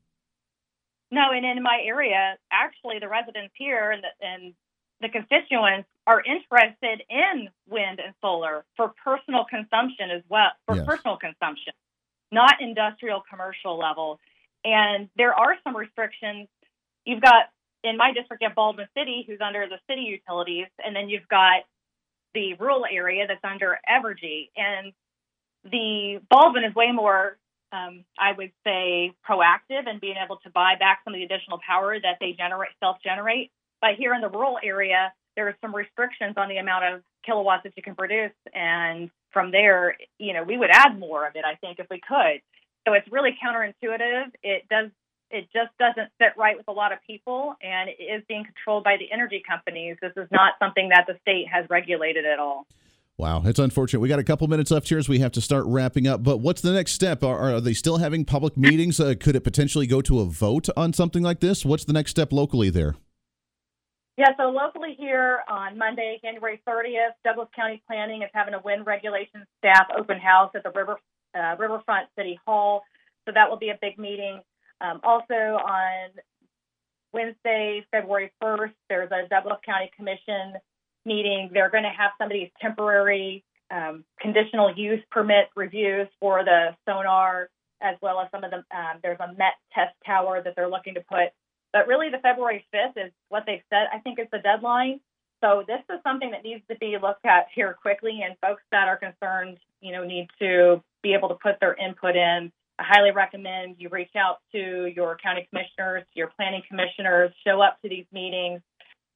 No, and in my area, actually the residents here and the, and the constituents are interested in wind and solar for personal consumption as well, for yes. personal consumption, not industrial commercial level. And there are some restrictions. You've got in my district, you have Baldwin City, who's under the city utilities, and then you've got the rural area that's under Evergy. And the Baldwin is way more, um, I would say, proactive in being able to buy back some of the additional power that they generate, self-generate. But here in the rural area, there are some restrictions on the amount of kilowatts that you can produce, and from there, you know, we would add more of it, I think, if we could. So it's really counterintuitive. It does it just doesn't sit right with a lot of people and it is being controlled by the energy companies. This is not something that the state has regulated at all. Wow, it's unfortunate. We got a couple minutes left here as we have to start wrapping up. But what's the next step? Are, are they still having public [LAUGHS] meetings? Uh, could it potentially go to a vote on something like this? What's the next step locally there? Yeah, so locally here on Monday, January 30th, Douglas County Planning is having a wind regulation staff open house at the River uh, Riverfront City Hall. So that will be a big meeting. Um, also on Wednesday, February 1st, there's a Douglas County Commission meeting. They're going to have some of these temporary um, conditional use permit reviews for the solar, as well as some of the, um, there's a MET test tower that they're looking to put. But really, the February 5th is what they've said, I think, is the deadline. So this is something that needs to be looked at here quickly, and folks that are concerned, you know, need to be able to put their input in. I highly recommend you reach out to your county commissioners, your planning commissioners, show up to these meetings,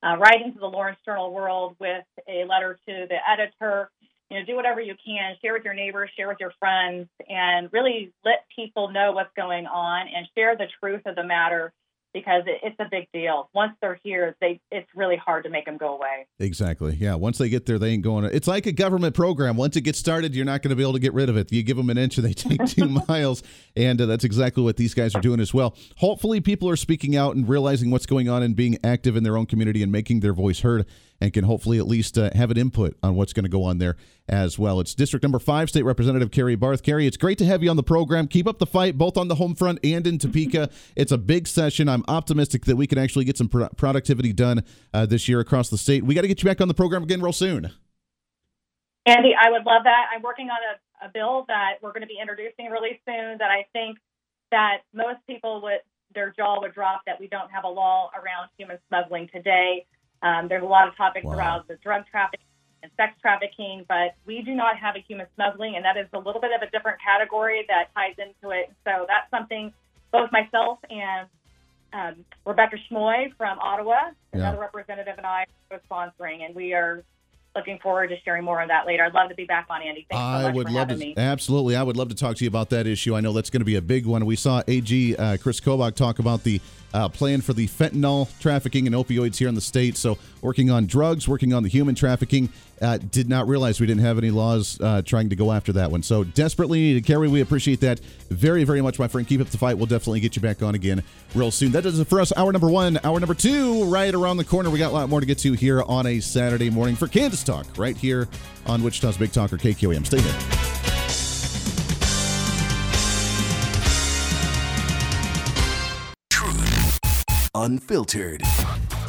uh, write into the Lawrence Journal World with a letter to the editor. You know, do whatever you can, share with your neighbors, share with your friends, and really let people know what's going on and share the truth of the matter because it's a big deal. Once they're here, they it's really hard to make them go away. Exactly. Yeah. Once they get there, they ain't going. To, it's like a government program. Once it gets started, you're not going to be able to get rid of it. You give them an inch, and they take [LAUGHS] two miles, and uh, that's exactly what these guys are doing as well. Hopefully, people are speaking out and realizing what's going on and being active in their own community and making their voice heard and can hopefully at least uh, have an input on what's going to go on there as well. It's District Number Five, State Representative Carrie Barth. Carrie, it's great to have you on the program. Keep up the fight, both on the home front and in Topeka. [LAUGHS] it's a big session. I'm optimistic that we can actually get some pro- productivity done uh, this year across the state. We got to get you back on the program again real soon. Andy, I would love that. I'm working on a, a bill that we're going to be introducing really soon that I think that most people would their jaw would drop that we don't have a law around human smuggling today. Um, there's a lot of topics wow. around the drug trafficking and sex trafficking, but we do not have a human smuggling, and that is a little bit of a different category that ties into it. So that's something both myself and um, Rebecca Schmoe from Ottawa, another yeah. representative, and I are sponsoring, and we are looking forward to sharing more on that later. I'd love to be back on, Andy. Thanks I so would for love to, me. Absolutely. I would love to talk to you about that issue. I know that's going to be a big one. We saw AG uh, Chris Kobach talk about the uh, plan for the fentanyl trafficking and opioids here in the state. So, working on drugs, working on the human trafficking. Uh, did not realize we didn't have any laws uh, trying to go after that one. So, desperately needed. Carrie, we appreciate that very, very much, my friend. Keep up the fight. We'll definitely get you back on again real soon. That does it for us. Hour number one. Hour number two, right around the corner. We got a lot more to get to here on a Saturday morning for Kansas Talk, right here on Wichita's Big Talker, KQAM. Stay here. unfiltered.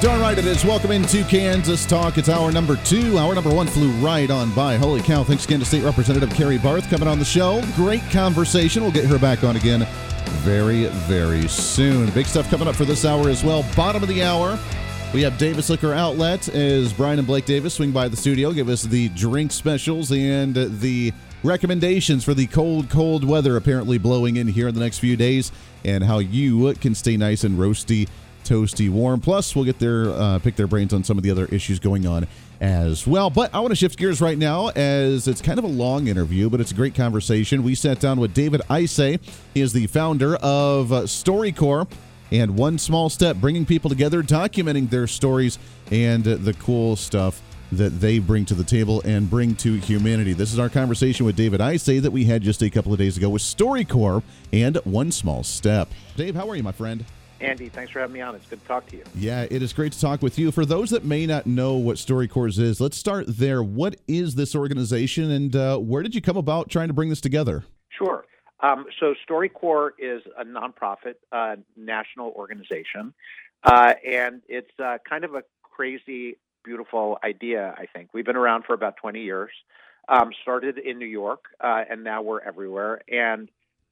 Darn right it is. Welcome into Kansas Talk. It's hour number two. Hour number one flew right on by. Holy cow. Thanks again to State Representative Carrie Barth coming on the show. Great conversation. We'll get her back on again very, very soon. Big stuff coming up for this hour as well. Bottom of the hour. We have Davis Liquor Outlet as Brian and Blake Davis swing by the studio, give us the drink specials and the recommendations for the cold, cold weather apparently blowing in here in the next few days and how you can stay nice and roasty, toasty, warm. Plus, we'll get their uh, pick their brains on some of the other issues going on as well. But I want to shift gears right now as it's kind of a long interview, but it's a great conversation. We sat down with David Isay. He is the founder of StoryCorps and One Small Step, bringing people together, documenting their stories and the cool stuff that they bring to the table and bring to humanity. This is our conversation with David Isay that we had just a couple of days ago with StoryCorps and One Small Step. Dave, how are you, my friend? Andy, thanks for having me on. It's good to talk to you. Yeah, it is great to talk with you. For those that may not know what StoryCorps is, let's start there. What is this organization and uh, where did you come about trying to bring this together? Sure. Um, so StoryCorps is a nonprofit uh, national organization, uh, and it's uh, kind of a crazy, beautiful idea. I think we've been around for about 20 years. Um, started in New York, uh, and now we're everywhere. And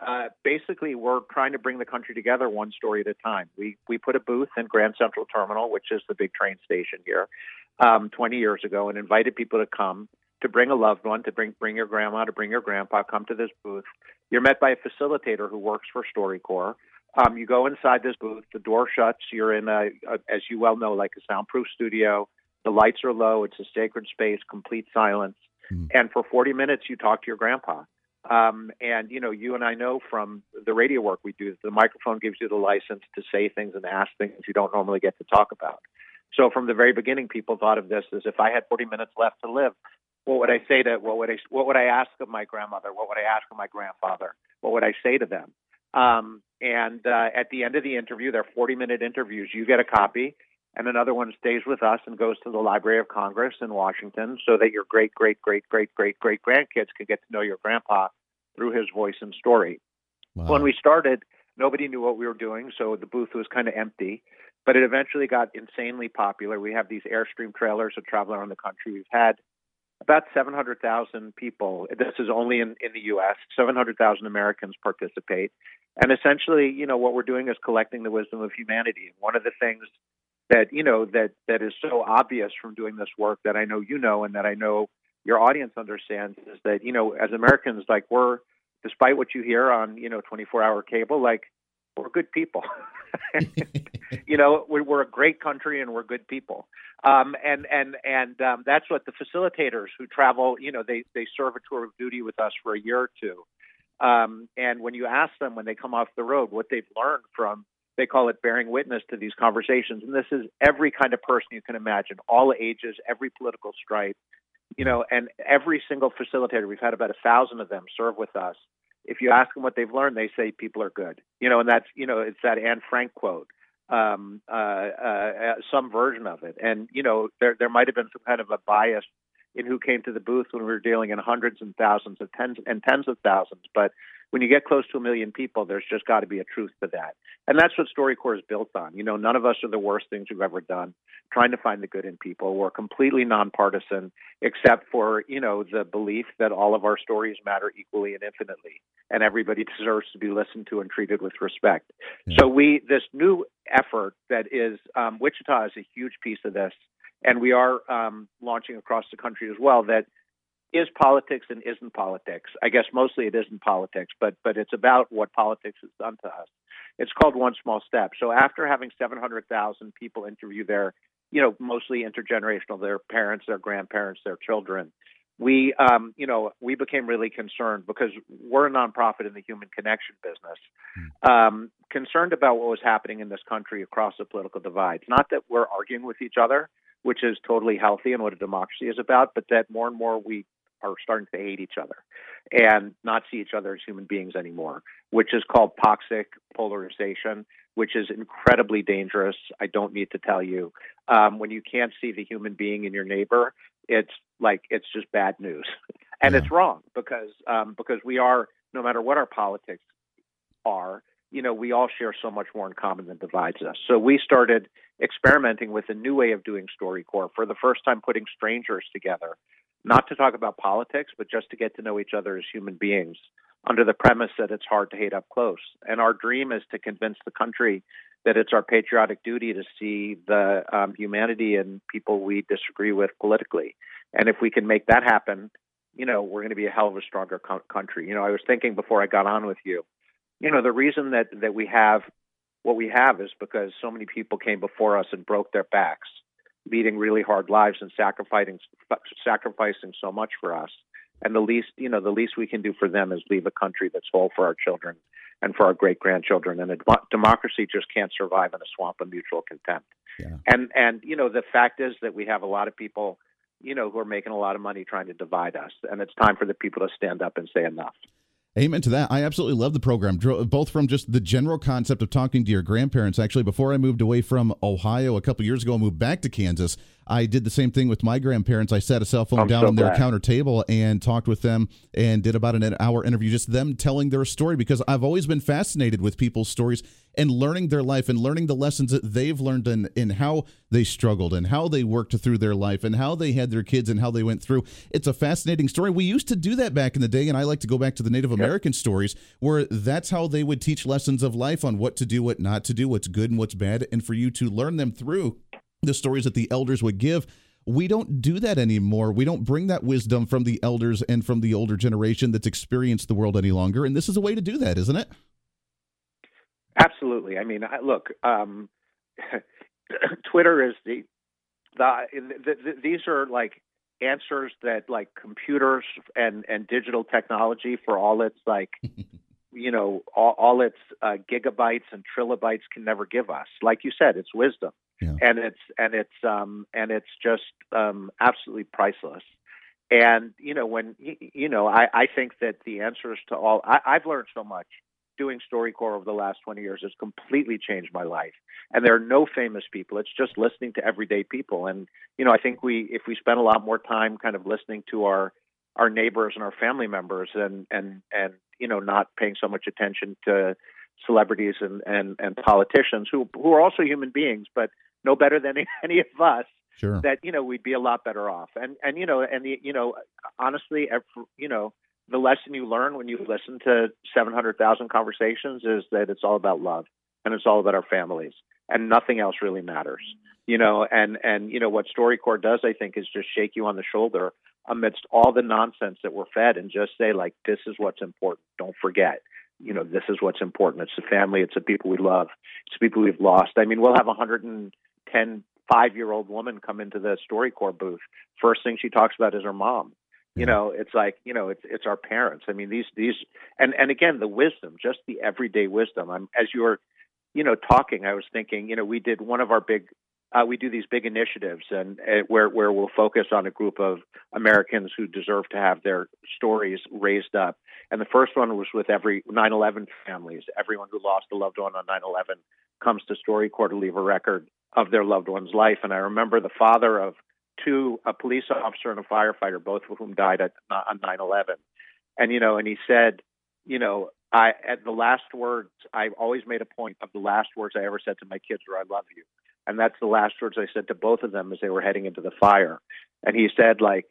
uh, basically, we're trying to bring the country together one story at a time. We we put a booth in Grand Central Terminal, which is the big train station here, um, 20 years ago, and invited people to come to bring a loved one, to bring bring your grandma, to bring your grandpa, come to this booth. You're met by a facilitator who works for StoryCorps. Um, you go inside this booth, the door shuts. You're in a, a, as you well know, like a soundproof studio. The lights are low. It's a sacred space, complete silence. Mm. And for 40 minutes, you talk to your grandpa. Um, and you know, you and I know from the radio work we do, the microphone gives you the license to say things and ask things you don't normally get to talk about. So from the very beginning, people thought of this as if I had 40 minutes left to live, what would I say to what would I what would I ask of my grandmother? What would I ask of my grandfather? What would I say to them? Um, and uh, at the end of the interview, they're 40 minute interviews. You get a copy, and another one stays with us and goes to the Library of Congress in Washington, so that your great great great great great great grandkids can get to know your grandpa through his voice and story. Wow. When we started, nobody knew what we were doing, so the booth was kind of empty. But it eventually got insanely popular. We have these Airstream trailers that travel around the country. We've had about 700,000 people. This is only in, in the U.S. 700,000 Americans participate. And essentially, you know, what we're doing is collecting the wisdom of humanity. And one of the things that, you know, that, that is so obvious from doing this work that I know you know and that I know your audience understands is that, you know, as Americans, like we're, despite what you hear on, you know, 24 hour cable, like we're good people. [LAUGHS] you know, we're, we're, a great country and we're good people. Um, and and and um, that's what the facilitators who travel, you know, they they serve a tour of duty with us for a year or two. Um, and when you ask them when they come off the road what they've learned from, they call it bearing witness to these conversations. And this is every kind of person you can imagine, all ages, every political stripe, you know, and every single facilitator. We've had about a thousand of them serve with us if you ask them what they've learned, they say people are good. You know, and that's you know it's that Anne Frank quote, um, uh, uh, some version of it. And you know, there there might have been some kind of a bias in who came to the booth when we were dealing in hundreds and thousands of tens and tens of thousands, but when you get close to a million people, there's just got to be a truth to that. And that's what StoryCorps is built on. You know, none of us are the worst things we've ever done, trying to find the good in people. We're completely nonpartisan, except for, you know, the belief that all of our stories matter equally and infinitely, and everybody [LAUGHS] deserves to be listened to and treated with respect. Yeah. So we, this new effort that is, um, Wichita is a huge piece of this, and we are um, launching across the country as well, that is politics and isn't politics. I guess mostly it isn't politics, but but it's about what politics has done to us. It's called One Small Step. So after having 700,000 people interview their, you know, mostly intergenerational, their parents, their grandparents, their children, we, um, you know, we became really concerned because we're a nonprofit in the human connection business, hmm. um, concerned about what was happening in this country across the political divides. Not that we're arguing with each other, which is totally healthy and what a democracy is about, but that more and more we are starting to hate each other and not see each other as human beings anymore, which is called toxic polarization, which is incredibly dangerous. I don't need to tell you. Um, when you can't see the human being in your neighbor, it's like it's just bad news, [LAUGHS] and yeah. it's wrong because um, because we are no matter what our politics are, you know, we all share so much more in common than divides us. So we started experimenting with a new way of doing StoryCorps for the first time, putting strangers together, not to talk about politics, but just to get to know each other as human beings under the premise that it's hard to hate up close. And our dream is to convince the country that it's our patriotic duty to see the um, humanity in people we disagree with politically. And if we can make that happen, you know, we're going to be a hell of a stronger co- country. You know, I was thinking before I got on with you, you know, the reason that that we have what we have is because so many people came before us and broke their backs, leading really hard lives and sacrificing sacrificing so much for us. And the least, you know, the least we can do for them is leave a country that's whole for our children and for our great grandchildren. And a democracy just can't survive in a swamp of mutual contempt. Yeah. And and you know, the fact is that we have a lot of people, you know, who are making a lot of money trying to divide us. And it's time for the people to stand up and say enough. Amen to that. I absolutely love the program, both from just the general concept of talking to your grandparents. Actually, before I moved away from Ohio a couple years ago, I moved back to Kansas. I did the same thing with my grandparents. I set a cell phone I'm down so on their glad. counter table and talked with them and did about an hour interview, just them telling their story because I've always been fascinated with people's stories and learning their life and learning the lessons that they've learned and, and how they struggled and how they worked through their life and how they had their kids and how they went through. It's a fascinating story. We used to do that back in the day, and I like to go back to the Native American stories where that's how they would teach lessons of life on what to do, what not to do, what's good and what's bad, and for you to learn them through the stories that the elders would give we don't do that anymore. We don't bring that wisdom from the elders and from the older generation that's experienced the world any longer. And this is a way to do that, isn't it? Absolutely. I mean, I, look, um, [LAUGHS] Twitter is the, the, the, the these are like answers that like computers and and digital technology for all its like [LAUGHS] you know all, all its uh, gigabytes and trilobytes can never give us. Like you said, it's wisdom, yeah. and it's and it's um and it's just um absolutely priceless. And you know when you know I I think that the answers to all I, I've learned so much doing StoryCorps over the last 20 years has completely changed my life. And there are no famous people. It's just listening to everyday people. And you know, I think we if we spend a lot more time kind of listening to our our neighbors and our family members and and and you know not paying so much attention to celebrities and and and politicians who who are also human beings but no better than [LAUGHS] any of us sure. that you know we'd be a lot better off. And and you know and the, you know honestly you know the lesson you learn when you listen to 700,000 conversations is that it's all about love and it's all about our families and nothing else really matters you know? And and you know what StoryCorps does i think is just shake you on the shoulder amidst all the nonsense that we're fed and just say like this is what's important. Don't forget you know this is what's important. It's the family. It's the people we love. It's the people we've lost. I mean we'll have a 110 five year old woman come into the StoryCorps booth first thing she talks about is her mom. You know it's like you know it's it's our parents. I mean these these and and again the wisdom just the everyday wisdom. I'm as you were you know talking i was thinking you know we did one of our big uh, we do these big initiatives and uh, where where we'll focus on a group of Americans who deserve to have their stories raised up. And the first one was with every 9/11 families. Everyone who lost a loved one on 9/11 comes to StoryCorps to leave a record of their loved one's life. And I remember the father of two, a police officer and a firefighter, both of whom died at, on 9/11. And you know, and he said, you know, I at the last words I always made a point of the last words I ever said to my kids were "I love you," and that's the last words I said to both of them as they were heading into the fire. And he said, like,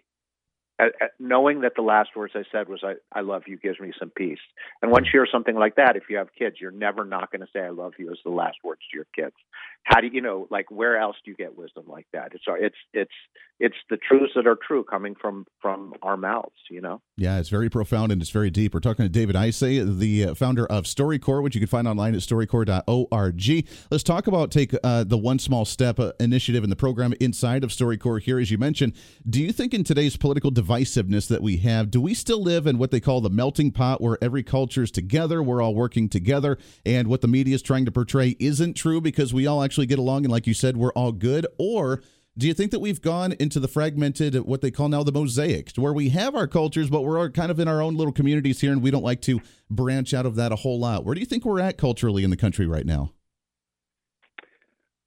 knowing that the last words I said was "I, I love you" gives me some peace. And once you hear something like that, if you have kids, you're never not going to say "I love you" as the last words to your kids. How do you know? Like, where else do you get wisdom like that? It's it's it's it's the truths that are true coming from from our mouths. You know. Yeah, it's very profound and it's very deep. We're talking to David Isay, the uh, founder of StoryCorps, which you can find online at storycorps.org. Let's talk about take uh, the one small step uh, initiative in the program inside of StoryCorps. Here, as you mentioned, do you think in today's political divisiveness that we have, do we still live in what they call the melting pot, where every culture is together, we're all working together, and what the media is trying to portray isn't true because we all actually get along and, like you said, we're all good, or do you think that we've gone into the fragmented, what they call now the mosaic, where we have our cultures, but we're kind of in our own little communities here, and we don't like to branch out of that a whole lot? Where do you think we're at culturally in the country right now?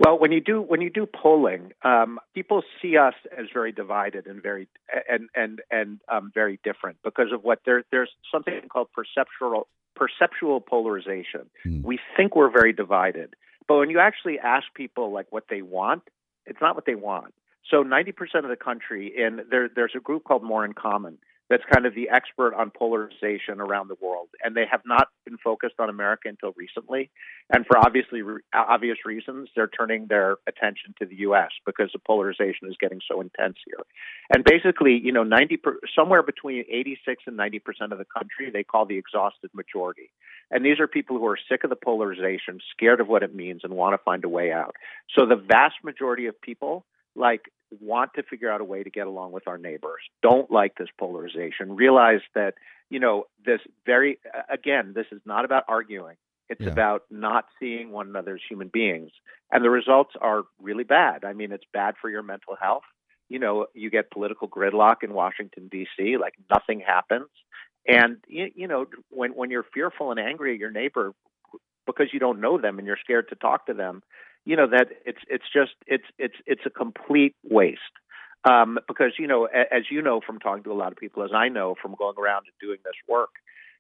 Well, when you do when you do polling, um, people see us as very divided and very and and and um, very different because of what there there's something called perceptual perceptual polarization. Hmm. We think we're very divided, but when you actually ask people like what they want, it's not what they want. So 90% of the country, and there, there's a group called More in Common that's kind of the expert on polarization around the world, and they have not been focused on America until recently. And for obviously obvious reasons, they're turning their attention to the U.S. because the polarization is getting so intense here. And basically, you know, 90 per, somewhere between 86 and 90 percent of the country they call the exhausted majority. And these are people who are sick of the polarization, scared of what it means, and want to find a way out. So the vast majority of people like want to figure out a way to get along with our neighbors, don't like this polarization, realize that, you know, this very, again, this is not about arguing. It's Yeah. about not seeing one another as human beings. And the results are really bad. I mean, it's bad for your mental health. You know, you get political gridlock in Washington, D.C., like nothing happens. And, you, you know, when, when you're fearful and angry at your neighbor because you don't know them and you're scared to talk to them, you know that it's it's just it's it's it's a complete waste. Um, because you know as you know from talking to a lot of people as I know from going around and doing this work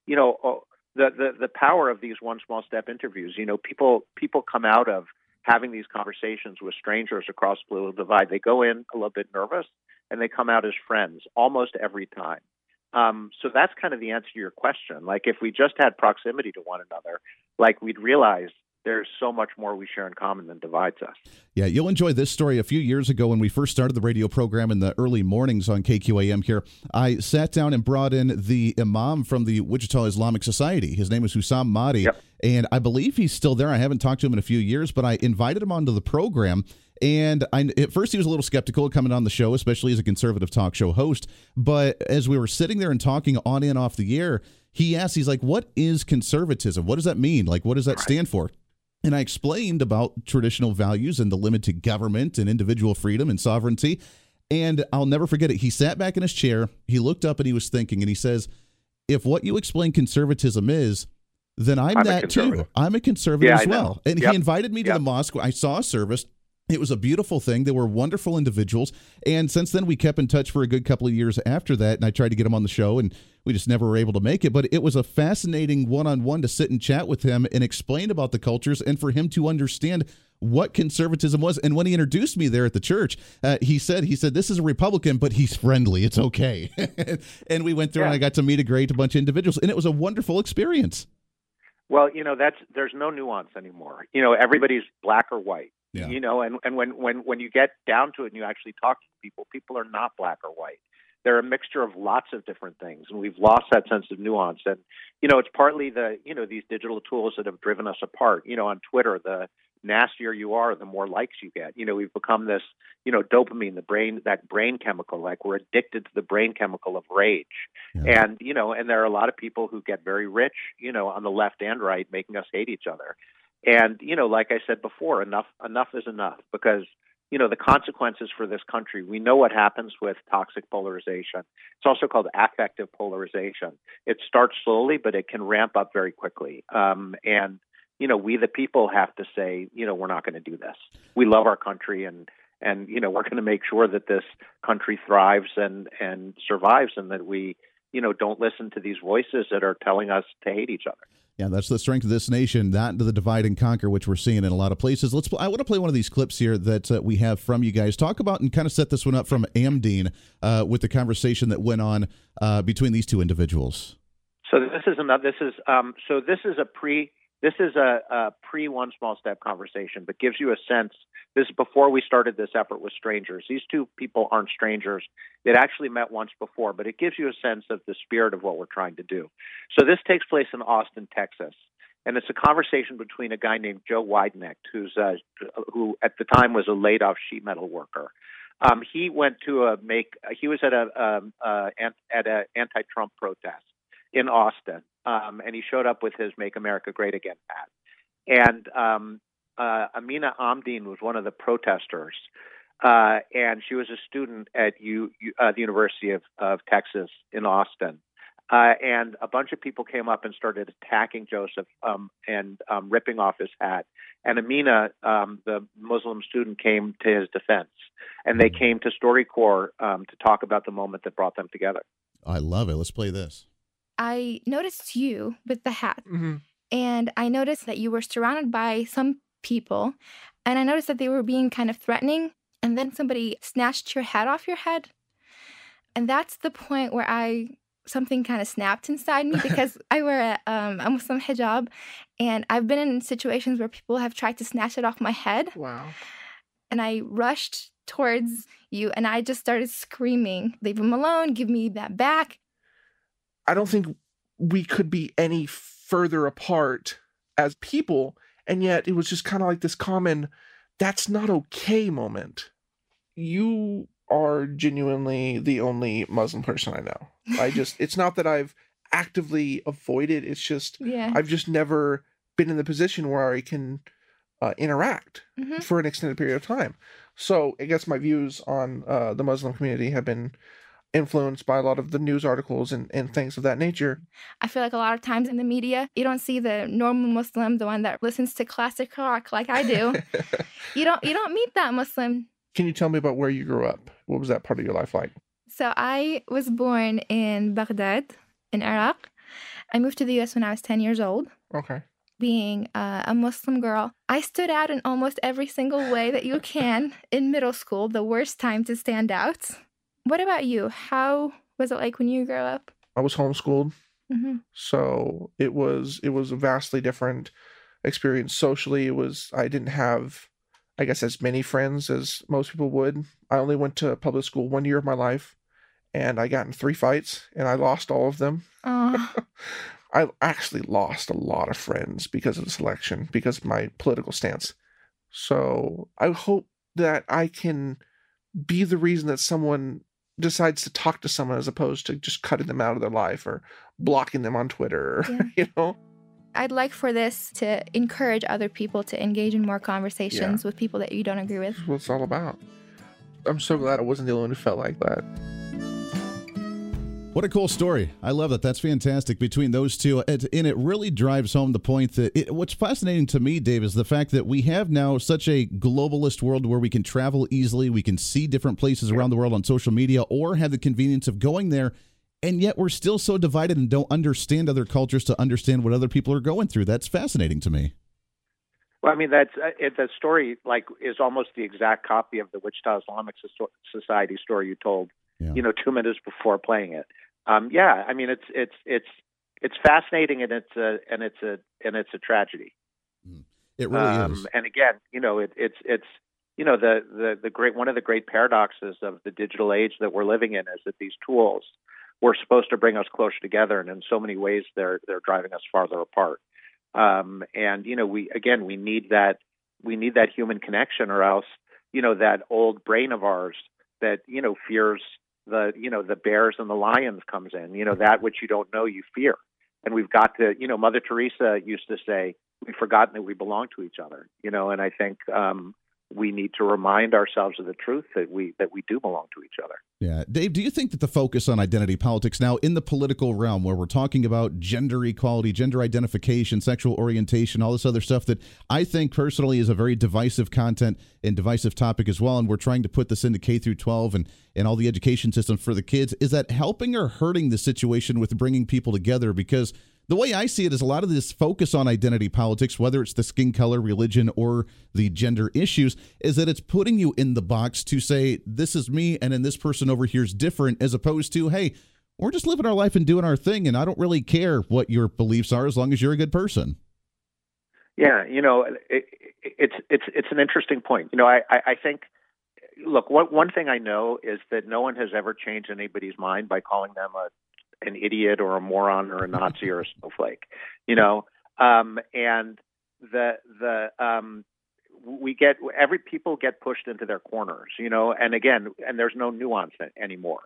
you know oh, the the the power of these one small step interviews you know people people come out of having these conversations with strangers across the political divide. They go in a little bit nervous and they come out as friends almost every time. Um, so that's kind of the answer to your question. Like if we just had proximity to one another like we'd realize there's so much more we share in common than divides us. Yeah, you'll enjoy this story. A few years ago, when we first started the radio program in the early mornings on KQAM here, I sat down and brought in the imam from the Wichita Islamic Society. His name is Hussam Madi, Yep. and I believe he's still there. I haven't talked to him in a few years, but I invited him onto the program. And I, at first, he was a little skeptical coming on the show, especially as a conservative talk show host. But as we were sitting there and talking on and off the air, he asked, he's like, What is conservatism? What does that mean? Like, what does that stand for? And I explained about traditional values and the limit to government and individual freedom and sovereignty. And I'll never forget it. He sat back in his chair, he looked up and he was thinking, and he says, If what you explain conservatism is, then I'm, I'm that too. I'm a conservative Yeah, as well. And Yep. he invited me to Yep. the mosque. I saw a service. It was a beautiful thing. They were wonderful individuals. And since then, we kept in touch for a good couple of years after that. And I tried to get him on the show, and we just never were able to make it. But it was a fascinating one on one to sit and chat with him and explain about the cultures and for him to understand what conservatism was. And when he introduced me there at the church, uh, he said, he said, this is a Republican, but he's friendly. It's okay. [LAUGHS] and we went through and I got to meet a great bunch of individuals. And it was a wonderful experience. Well, you know, that's there's no nuance anymore. You know, everybody's black or white. Yeah. You know, and, and when, when, when you get down to it and you actually talk to people, people are not black or white. They're a mixture of lots of different things, and we've lost that sense of nuance. And you know, it's partly the you know these digital tools that have driven us apart. You know, on Twitter, the nastier you are, the more likes you get. You know, we've become this you know dopamine, the brain that brain chemical. Like we're addicted to the brain chemical of rage. Yeah. And you know, and there are a lot of people who get very rich, you know, on the left and right, making us hate each other. And you know, like I said before, enough enough is enough because you know the consequences for this country. We know what happens with toxic polarization. It's also called affective polarization. It starts slowly, but it can ramp up very quickly. Um, and you know, we the people have to say, you know, we're not going to do this. We love our country, and and you know, [LAUGHS] we're going to make sure that this country thrives and and survives, and that we you know don't listen to these voices that are telling us to hate each other. Yeah, that's the strength of this nation, not the divide and conquer, which we're seeing in a lot of places. Let's. I want to play one of these clips here that uh, we have from you guys. Talk about and kind of set this one up from Amdeen uh, with the conversation that went on uh, between these two individuals. So this is another. This is um, so this is a pre. This is a, a pre one small step conversation, but gives you a sense. This is before we started this effort with strangers. These two people aren't strangers. They'd actually met once before, but it gives you a sense of the spirit of what we're trying to do. So this takes place in Austin, Texas, and it's a conversation between a guy named Joe Weidknecht, who's uh, who at the time was a laid off sheet metal worker. Um, he went to a make. He was at a um, uh, an- at a anti-Trump protest in Austin, um, and he showed up with his "Make America Great Again" hat. And um, uh, Amina Amdeen was one of the protesters, uh, and she was a student at U, U, uh, the University of, of Texas in Austin. Uh, and a bunch of people came up and started attacking Joseph um, and um, ripping off his hat. And Amina, um, the Muslim student, came to his defense, and they came to StoryCorps um, to talk about the moment that brought them together. I love it. Let's play this. I noticed you with the hat, hmm and I noticed that you were surrounded by some people, and I noticed that they were being kind of threatening, and then somebody snatched your hat off your head. And that's the point where I something kind of snapped inside me [LAUGHS] because I wear a, um, a Muslim hijab, and I've been in situations where people have tried to snatch it off my head, Wow. and I rushed towards you, and I just started screaming, "Leave him alone! Give me that back!" I don't think we could be any further apart as people. And yet it was just kind of like this common, that's not okay moment. You are genuinely the only Muslim person I know. I just, [LAUGHS] it's not that I've actively avoided, it's just, Yeah. I've just never been in the position where I can uh, interact Mhm. for an extended period of time. So I guess my views on uh, the Muslim community have been influenced by a lot of the news articles and, and things of that nature. I feel like a lot of times in the media, you don't see the normal Muslim, the one that listens to classic rock like I do. [LAUGHS] you don't you don't meet that Muslim. Can you tell me about where you grew up? What was that part of your life like? So I was born in Baghdad, in Iraq. I moved to the US when I was 10 years old. Okay. Being uh, a Muslim girl, I stood out in almost every single way that you can in middle school, the worst time to stand out. What about you? How was it like when you grew up? I was homeschooled, hmm so it was it was a vastly different experience socially. It was I didn't have I guess as many friends as most people would. I only went to public school one year of my life and I got in three fights and I lost all of them. [LAUGHS] I actually lost a lot of friends because of this election, because of my political stance. So I hope that I can be the reason that someone decides to talk to someone as opposed to just cutting them out of their life or blocking them on Twitter, Yeah. [LAUGHS] you know? I'd like for this to encourage other people to engage in more conversations with people that you don't agree with. That's what it's all about. I'm so glad I wasn't the only one who felt like that. What a cool story. I love that. That's fantastic between those two. It, and it really drives home the point that it, what's fascinating to me, Dave, is the fact that we have now such a globalist world where we can travel easily. We can see different places around the world on social media or have the convenience of going there. And yet we're still so divided and don't understand other cultures to understand what other people are going through. That's fascinating to me. Well, I mean, that's uh, it, the story. Like, is almost the exact copy of the Wichita Islamic Soc- Society story you told. Yeah. You know, two minutes before playing it. Um, yeah, I mean, it's it's it's it's fascinating, and it's a and it's a and it's a tragedy. It really um, is. And again, you know, it, it's it's you know the the the great one of the great paradoxes of the digital age that we're living in is that these tools were supposed to bring us closer together, and in so many ways they're they're driving us farther apart. Um, and you know, we again we need that we need that human connection, or else you know that old brain of ours that you know fears the you know the bears and the lions comes in. You know that which you don't know you fear, and we've got to you know Mother Teresa used to say we've forgotten that we belong to each other. You know, and I think um, we need to remind ourselves of the truth that we that we do belong to each other. Yeah. Dave, do you think that the focus on identity politics now in the political realm, where we're talking about gender equality, gender identification, sexual orientation, all this other stuff that I think personally is a very divisive content and divisive topic as well, and we're trying to put this into K through 12 and, and all the education systems for the kids, is that helping or hurting the situation with bringing people together? Because the way I see it is a lot of this focus on identity politics, whether it's the skin color, religion, or the gender issues, is that it's putting you in the box to say, this is me, and then this person over here is different, as opposed to, hey, we're just living our life and doing our thing, and I don't really care what your beliefs are as long as you're a good person. Yeah, you know, it, it, it's it's it's an interesting point. You know, I I, I think. Look, one one thing I know is that no one has ever changed anybody's mind by calling them a an idiot or a moron or a Nazi or a snowflake. You know, um, and the the um, we get every people get pushed into their corners. You know, and again, and there's no nuance anymore.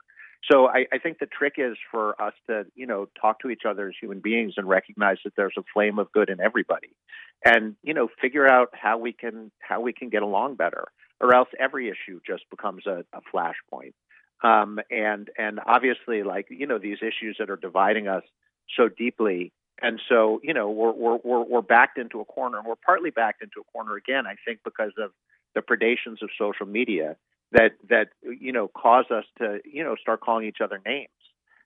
So I, I think the trick is for us to, you know, talk to each other as human beings and recognize that there's a flame of good in everybody, and you know, figure out how we can how we can get along better, or else every issue just becomes a, a flashpoint. Um, and and obviously, like you know, these issues that are dividing us so deeply, and so you know, we're we're we're, we're backed into a corner, and we're partly backed into a corner again. I think because of the predations of social media that that you know cause us to you know start calling each other names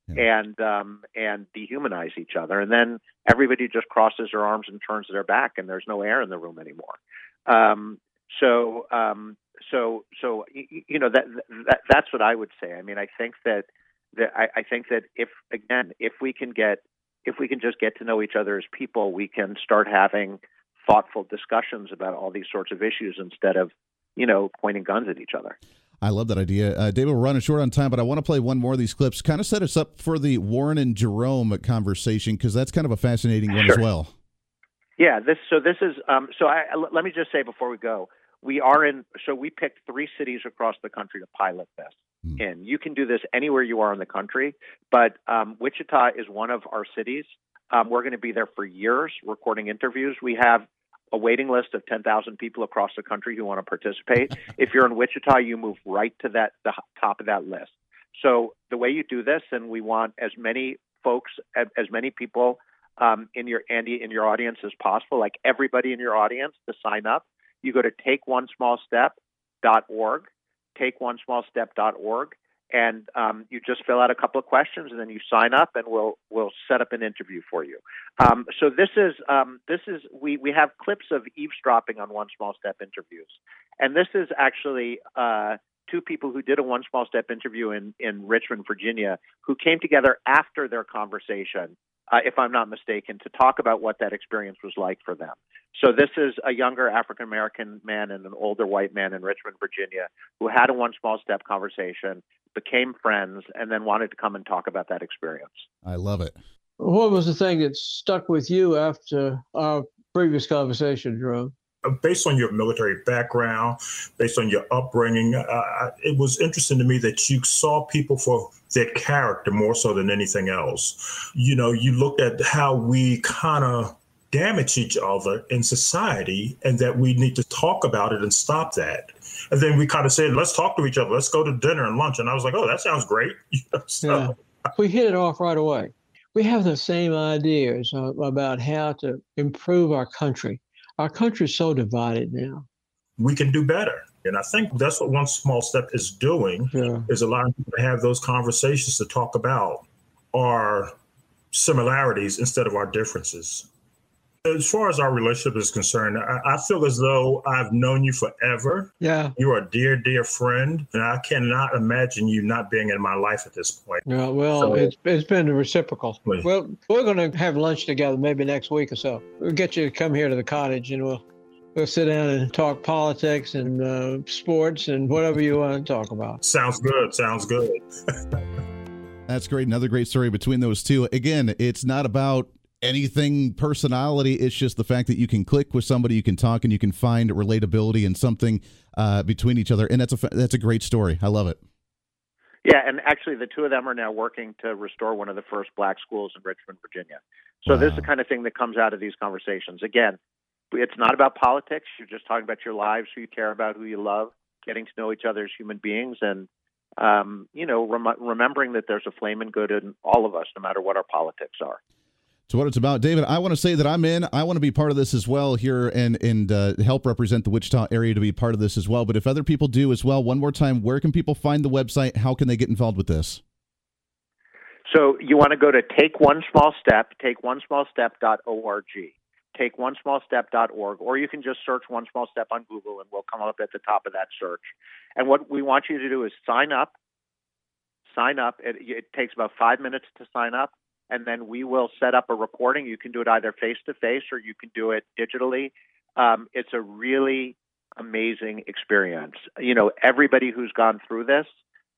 yeah. and um, and dehumanize each other, and then everybody just crosses their arms and turns their back, and there's no air in the room anymore. Um, so um, so so you know that, that that's what I would say. I mean, I think that that I, I think that if again if we can get if we can just get to know each other as people, we can start having thoughtful discussions about all these sorts of issues instead of you know pointing guns at each other. I love that idea. Uh, David, we're running short on time, but I want to play one more of these clips. Kind of set us up for the Warren and Jerome conversation because that's kind of a fascinating one sure. as well. Yeah. This. So this is. Um, so I, let me just say before we go, we are in. So we picked three cities across the country to pilot this. Hmm. In you can do this anywhere you are in the country, but um, Wichita is one of our cities. Um, we're going to be there for years recording interviews. We have a waiting list of 10,000 people across the country who want to participate. [LAUGHS] if you're in Wichita, you move right to that the top of that list. So the way you do this, and we want as many folks, as many people um, in your Andy in your audience as possible, like everybody in your audience, to sign up. You go to takeonesmallstep.org, takeonesmallstep.org, and um, you just fill out a couple of questions and then you sign up and we'll we'll set up an interview for you. Um, so this is um, this is we we have clips of eavesdropping on One Small Step interviews, and this is actually. Uh, two people who did a one small step interview in, in Richmond, Virginia, who came together after their conversation, uh, if I'm not mistaken, to talk about what that experience was like for them. So this is a younger African American man and an older white man in Richmond, Virginia, who had a one small step conversation became friends, and then wanted to come and talk about that experience. I love it. What was the thing that stuck with you after our previous conversation, Jerome? Uh, based on your military background, based on your upbringing, uh, it was interesting to me that you saw people for their character more so than anything else. You know, you looked at how we kind of damage each other in society and that we need to talk about it and stop that. And then we kind of said, let's talk to each other. Let's go to dinner and lunch. And I was like, oh, that sounds great. [LAUGHS] so, yeah. We hit it off right away. We have the same ideas uh, about how to improve our country. Our country is so divided now. We can do better. And I think that's what one small step is doing yeah. is allowing people to have those conversations to talk about our similarities instead of our differences. As far as our relationship is concerned, I, I, feel as though I've known you forever. Yeah. You're a dear, dear friend. And I cannot imagine you not being in my life at this point. Yeah, well, so, it's, it's been reciprocal. Please. Well, we're going to have lunch together maybe next week or so. We'll get you to come here to the cottage and we'll we'll sit down and talk politics and uh, sports and whatever you want to talk about. Sounds good. Sounds good. [LAUGHS] That's great. Another great story between those two. Again, it's not about anything personality. It's just the fact that you can click with somebody, you can talk, and you can find relatability and something uh, between each other. And that's a that's a great story. I love it. Yeah, and actually, the two of them are now working to restore one of the first black schools in Richmond, Virginia. So wow. this is the kind of thing that comes out of these conversations. Again, it's not about politics. You're just talking about your lives, who you care about, who you love, getting to know each other as human beings, and um, you know, rem- remembering that there's a flaming good in all of us, no matter what our politics are. So what it's about, David. I want to say that I'm in. I want to be part of this as well here, and and uh, help represent the Wichita area to be part of this as well. But if other people do as well, one more time, where can people find the website? How can they get involved with this? So you want to go to take one small step, take one small step.org, take one small step.org, or you can just search one small step on Google and we'll come up at the top of that search. And what we want you to do is sign up. Sign up. It, it takes about five minutes to sign up and then we will set up a recording. You can do it either face to face or you can do it digitally. Um, it's a really amazing experience. You know, everybody who's gone through this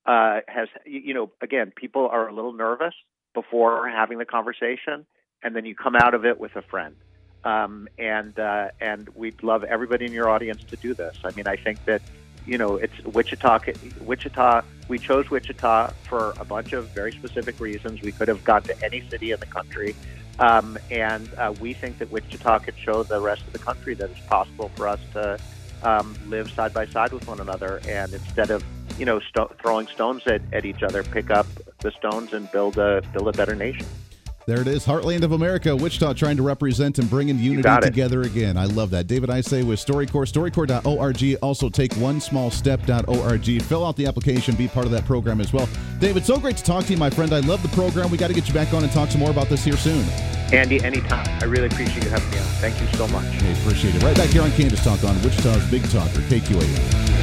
uh, has, you know, again, people are a little nervous before having the conversation, and then you come out of it with a friend. Um, and uh, and we'd love everybody in your audience to do this. I mean, I think that you know, it's Wichita. Wichita. We chose Wichita for a bunch of very specific reasons. We could have gone to any city in the country, um, and uh, we think that Wichita could show the rest of the country that it's possible for us to um, live side by side with one another, and instead of you know sto- throwing stones at, at each other, pick up the stones and build a build a better nation. There it is, Heartland of America, Wichita, trying to represent and bringing unity together again. I love that. David Isay with StoryCorps, StoryCorps.org. Also, take one small step.org. Fill out the application, be part of that program as well. David, so great to talk to you, my friend. I love the program. We got to get you back on and talk some more about this here soon. Andy, anytime. I really appreciate you having me on. Thank you so much. Hey, appreciate it. Right back here on Kansas Talk on Wichita's Big Talker, KQAM.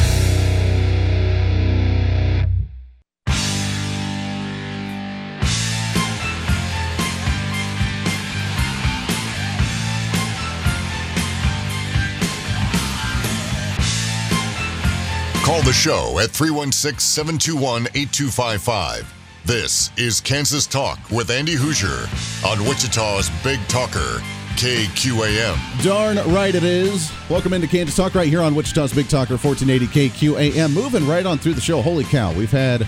Call the show at 316 721 8255. This is Kansas Talk with Andy Hooser on Wichita's Big Talker, KQAM. Darn right it is. Welcome into Kansas Talk right here on Wichita's Big Talker 1480 KQAM. Moving right on through the show. Holy cow, we've had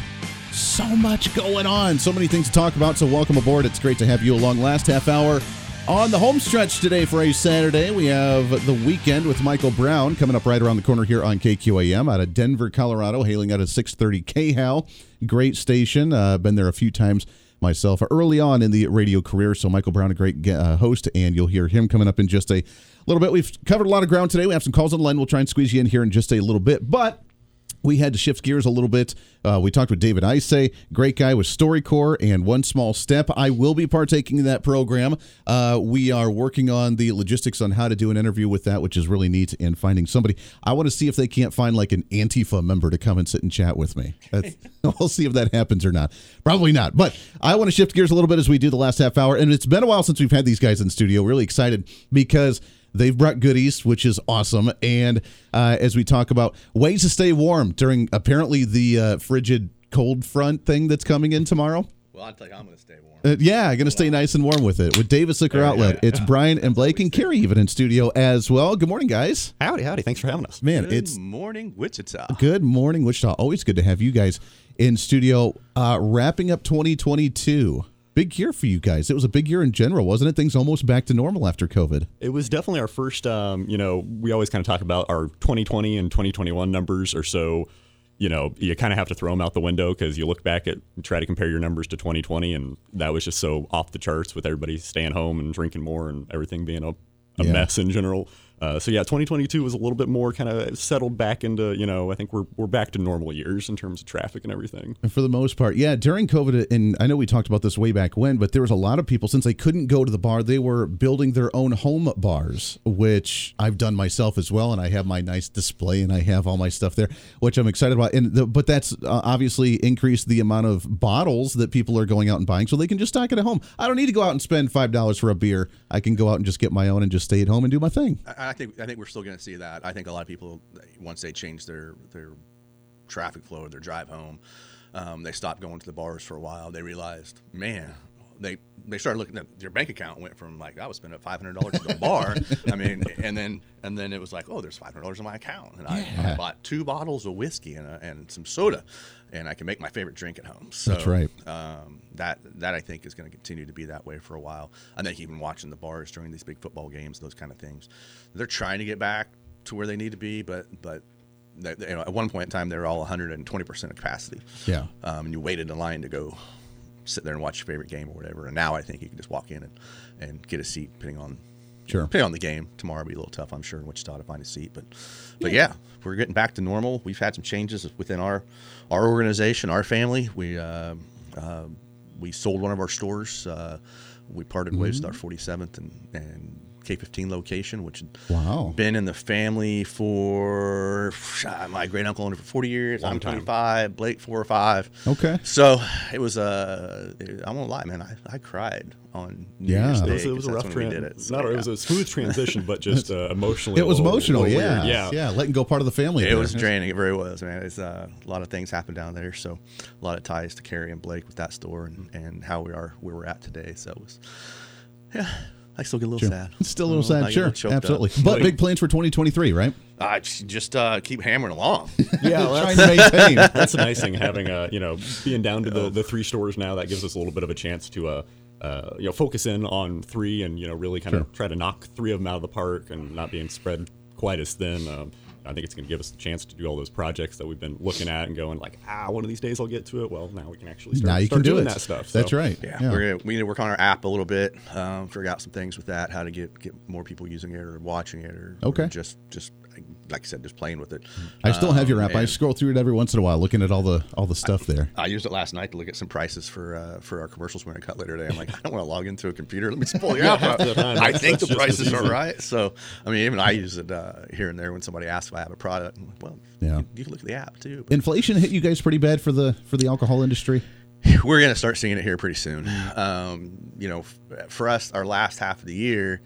so much going on, so many things to talk about. So welcome aboard. It's great to have you along. Last half hour on the home stretch today for a Saturday. We have the weekend with Michael Brown coming up right around the corner here on KQAM out of Denver, Colorado, hailing out of 630 KHAL. Great station. Uh, been there a few times myself early on in the radio career. So Michael Brown, a great uh, host, and you'll hear him coming up in just a little bit. We've covered a lot of ground today. We have some calls on the line. We'll try and squeeze you in here in just a little bit, but we had to shift gears a little bit. Uh, we talked with David Isay, great guy with StoryCorps and One Small Step. I will be partaking in that program. Uh, we are working on the logistics on how to do an interview with that, which is really neat, and finding somebody. I want to see if they can't find like an Antifa member to come and sit and chat with me. That's, [LAUGHS] [LAUGHS] we'll see if that happens or not. Probably not. But I want to shift gears a little bit as we do the last half hour. And it's been a while since we've had these guys in studio. Really excited because They've brought goodies, which is awesome. And uh, as we talk about ways to stay warm during apparently the uh, frigid cold front thing that's coming in tomorrow. Well, I think I'm going to stay warm. Uh, yeah, going to stay nice and warm with it. With Davis Liquor Yeah, Outlet, yeah, it's Brian and Blake and Carrie even in studio as well. Good morning, guys. Howdy, howdy. Thanks for having us. Man, Good it's morning, Wichita. good morning, Wichita. Always good to have you guys in studio. Uh, wrapping up 2022. Big year for you guys. It was a big year in general, wasn't it? Things almost back to normal after COVID. It was definitely our first, um, you know, we always kind of talk about our 2020 and 2021 numbers or so. You know, you kind of have to throw them out the window because you look back at try to compare your numbers to 2020, and that was just so off the charts with everybody staying home and drinking more and everything being a, a Yeah. mess in general. Uh, so yeah, 2022 was a little bit more kind of settled back into, you know, I think we're we're back to normal years in terms of traffic and everything. And for the most part, yeah, during COVID, and I know we talked about this way back when, but there was a lot of people, since they couldn't go to the bar, they were building their own home bars, which I've done myself as well. And I have my nice display and I have all my stuff there, which I'm excited about. And the, But that's uh, obviously increased the amount of bottles that people are going out and buying so they can just stock it at home. I don't need to go out and spend $5 for a beer. I can go out and just get my own and just stay at home and do my thing. I I think I think we're still going to see that. I think a lot of people once they change their their traffic flow or their drive home, um, they stopped going to the bars for a while. They realized, man, they they started looking at their bank account went from like I was spending five hundred dollars at the bar. [LAUGHS] I mean, and then and then it was like, oh, there's five hundred dollars in my account, and I, I bought two bottles of whiskey and, a, and some soda, and I can make my favorite drink at home. So That's right. um, that that I think is going to continue to be that way for a while. I think even watching the bars during these big football games, those kind of things, they're trying to get back to where they need to be, but but they, you know, at one point in time they were all 120 percent of capacity. Yeah. Um, and you waited in line to go sit there and watch your favorite game or whatever. And now I think you can just walk in and, and get a seat, depending on Sure. depending on the game. Tomorrow will be a little tough, I'm sure, in Wichita to find a seat. But but yeah, we're getting back to normal. We've had some changes within our our organization, our family. We uh, uh, we sold one of our stores. Uh, we parted ways with our 47th and, and K15 location, which had Wow. been in the family for ah, my great uncle owned it for 40 years. Long I'm time. 25, Blake four or five. Okay. So it was uh, I won't lie, man. I, I cried on New Yeah. Year's It Day. It was, it was a 'cause rough that's when we transition. it. So, Not, It was a smooth transition, but [LAUGHS] just uh, emotionally. It was a little- emotional, little yeah. weird. yeah. Yeah. Letting go part of the family. It there. was draining. It very was, man. It's uh, a lot of things happened down there, so a lot of ties to Carrie and Blake with that store and, and how we are where we're at today. So it was, yeah. I still get a little Sure. sad. [LAUGHS] Still a little sad, sure. choked up. Absolutely. But big plans for 2023, right? I just, just uh, keep hammering along. [LAUGHS] Yeah, well, Trying that's, to maintain. [LAUGHS] that's the nice thing having a you know being down to the, the three stores now. That gives us a little bit of a chance to uh, uh you know focus in on three and you know really kind Sure. of try to knock three of them out of the park and not being spread quite as thin. Um, I think it's going to give us the chance to do all those projects that we've been looking at and going like, ah, one of these days I'll get to it. Well, now we can actually start, Now you start can do doing it. that stuff. That's right. Yeah, we're gonna, we need to work on our app a little bit, um, figure out some things with that, how to get get more people using it or watching it, or, or Okay. just just like I said, just playing with it. I still have your Um, app. I scroll through it every once in a while, looking at all the all the stuff there. I used it last night to look at some prices for uh, for our commercials we're gonna cut later today. I'm like, I don't want to log into a computer. Let me just pull the Yeah, app [LAUGHS] up. I think the prices are right. So I mean, even I use it uh, here and there when somebody asks if I have a product. I'm like, well, Yeah. you, you can look at the app too. Inflation hit you guys pretty bad for the for the alcohol industry. we're going to start seeing it here pretty soon. Um, you know, f- for us, our last half of the year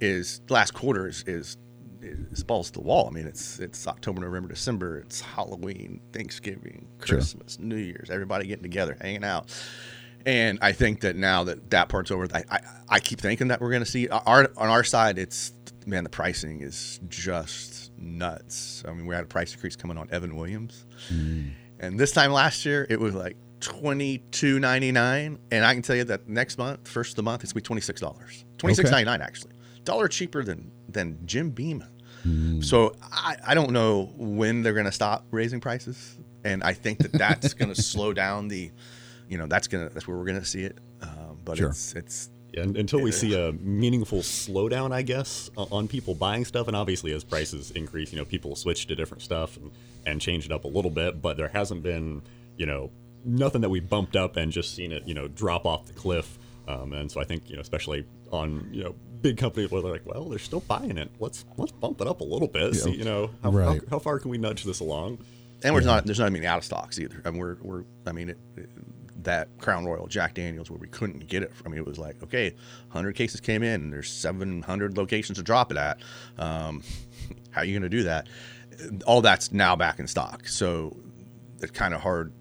is last quarter is, is is balls to the wall. I mean, it's it's October, November, December. It's Halloween, Thanksgiving, Sure. Christmas, New Year's. Everybody getting together, hanging out. And I think that now that that part's over, I I, I keep thinking that we're going to see our on our side. It's man, the pricing is just nuts. I mean, we had a price increase coming on Evan Williams. Mm. And this time last year, it was like twenty two ninety nine, and I can tell you that next month, first of the month, it's gonna be twenty six dollars, twenty six ninety nine actually, dollar cheaper than than Jim Beam. So I, I don't know when they're gonna stop raising prices, and I think that that's [LAUGHS] gonna slow down the, you know, that's gonna that's where we're gonna see it. Um, but Sure. it's it's Yeah, un- until we see a meaningful slowdown, I guess, on people buying stuff, and obviously as prices increase, you know, people switch to different stuff and, and change it up a little bit. But there hasn't been, you know, nothing that we bumped up and just seen it, you know, drop off the cliff. Um, and so I think, you know, especially on, you know, big companies where they're like, well, they're still buying it. Let's let's bump it up a little bit. See, you know, how, Right. how, how far can we nudge this along? and there's not there's not many out of stocks either. I mean, we're we're I mean it, it- that Crown Royal Jack Daniels where we couldn't get it. I mean, it was like okay, 100 cases came in, and there's 700 locations to drop it at. Um, [LAUGHS] how are you going to do that? All that's now back in stock, so it's kind of hard.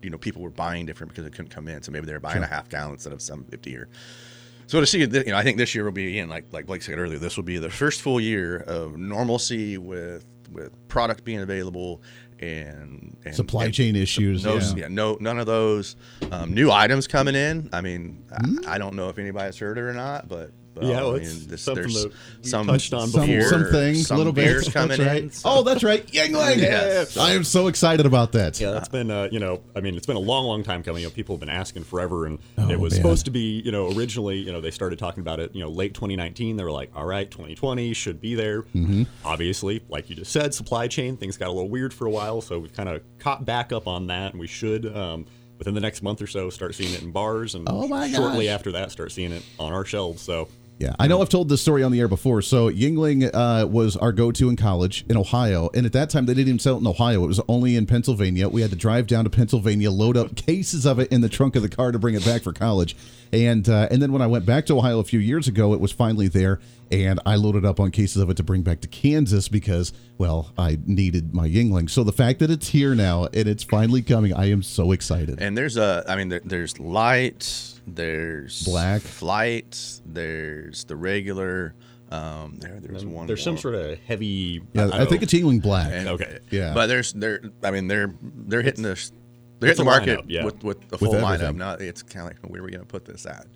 You know, people were buying different because it couldn't come in, so maybe they were buying Sure. a half gallon instead of 750 or. So to see, you know, I think this year will be again, like like Blake said earlier, this will be the first full year of normalcy with with product being available and, and Supply and chain issues, No, yeah. no, none of those um, new items coming in. I mean, I, I don't know if anybody's heard it or not, but. But Yeah, I mean, this, something there's that some touched on Some, beer- some things, some little bit. beers coming right. in. so- Oh, that's right, Yuengling. Yeah. I am so excited about that. Yeah, that's been uh, you know, I mean, it's been a long, long time coming. You know, people have been asking forever, and Oh, it was man. supposed to be, you know, originally, you know, they started talking about it, you know, late 2019. They were like, all right, 2020 should be there. Mm-hmm. Obviously, like you just said, supply chain things got a little weird for a while, so we've kind of caught back up on that, and we should. Um, Within the next month or so, start seeing it in bars, and Oh my shortly after that, start seeing it on our shelves. So, Yeah, I know I've told this story on the air before. So Yuengling uh, was our go-to in college in Ohio, and at that time they didn't even sell it in Ohio. It was only in Pennsylvania. We had to drive down to Pennsylvania, load up cases of it in the trunk of the car to bring it back for college, and uh, and then when I went back to Ohio a few years ago, it was finally there, and I loaded up on cases of it to bring back to Kansas because well, I needed my Yuengling. So the fact that it's here now and it's finally coming, I am so excited. And there's a, I mean, there, there's light, there's Black. flight, there's the regular. Um, there, there's one. there's some sort of heavy. Yeah, I think it's Yuengling Black. And- Okay. Yeah. But there's they're I mean they're they're hitting the they're It's hitting the market lineup, yeah. with with the full everything. lineup. Now it's kind of like where are we going to put this at?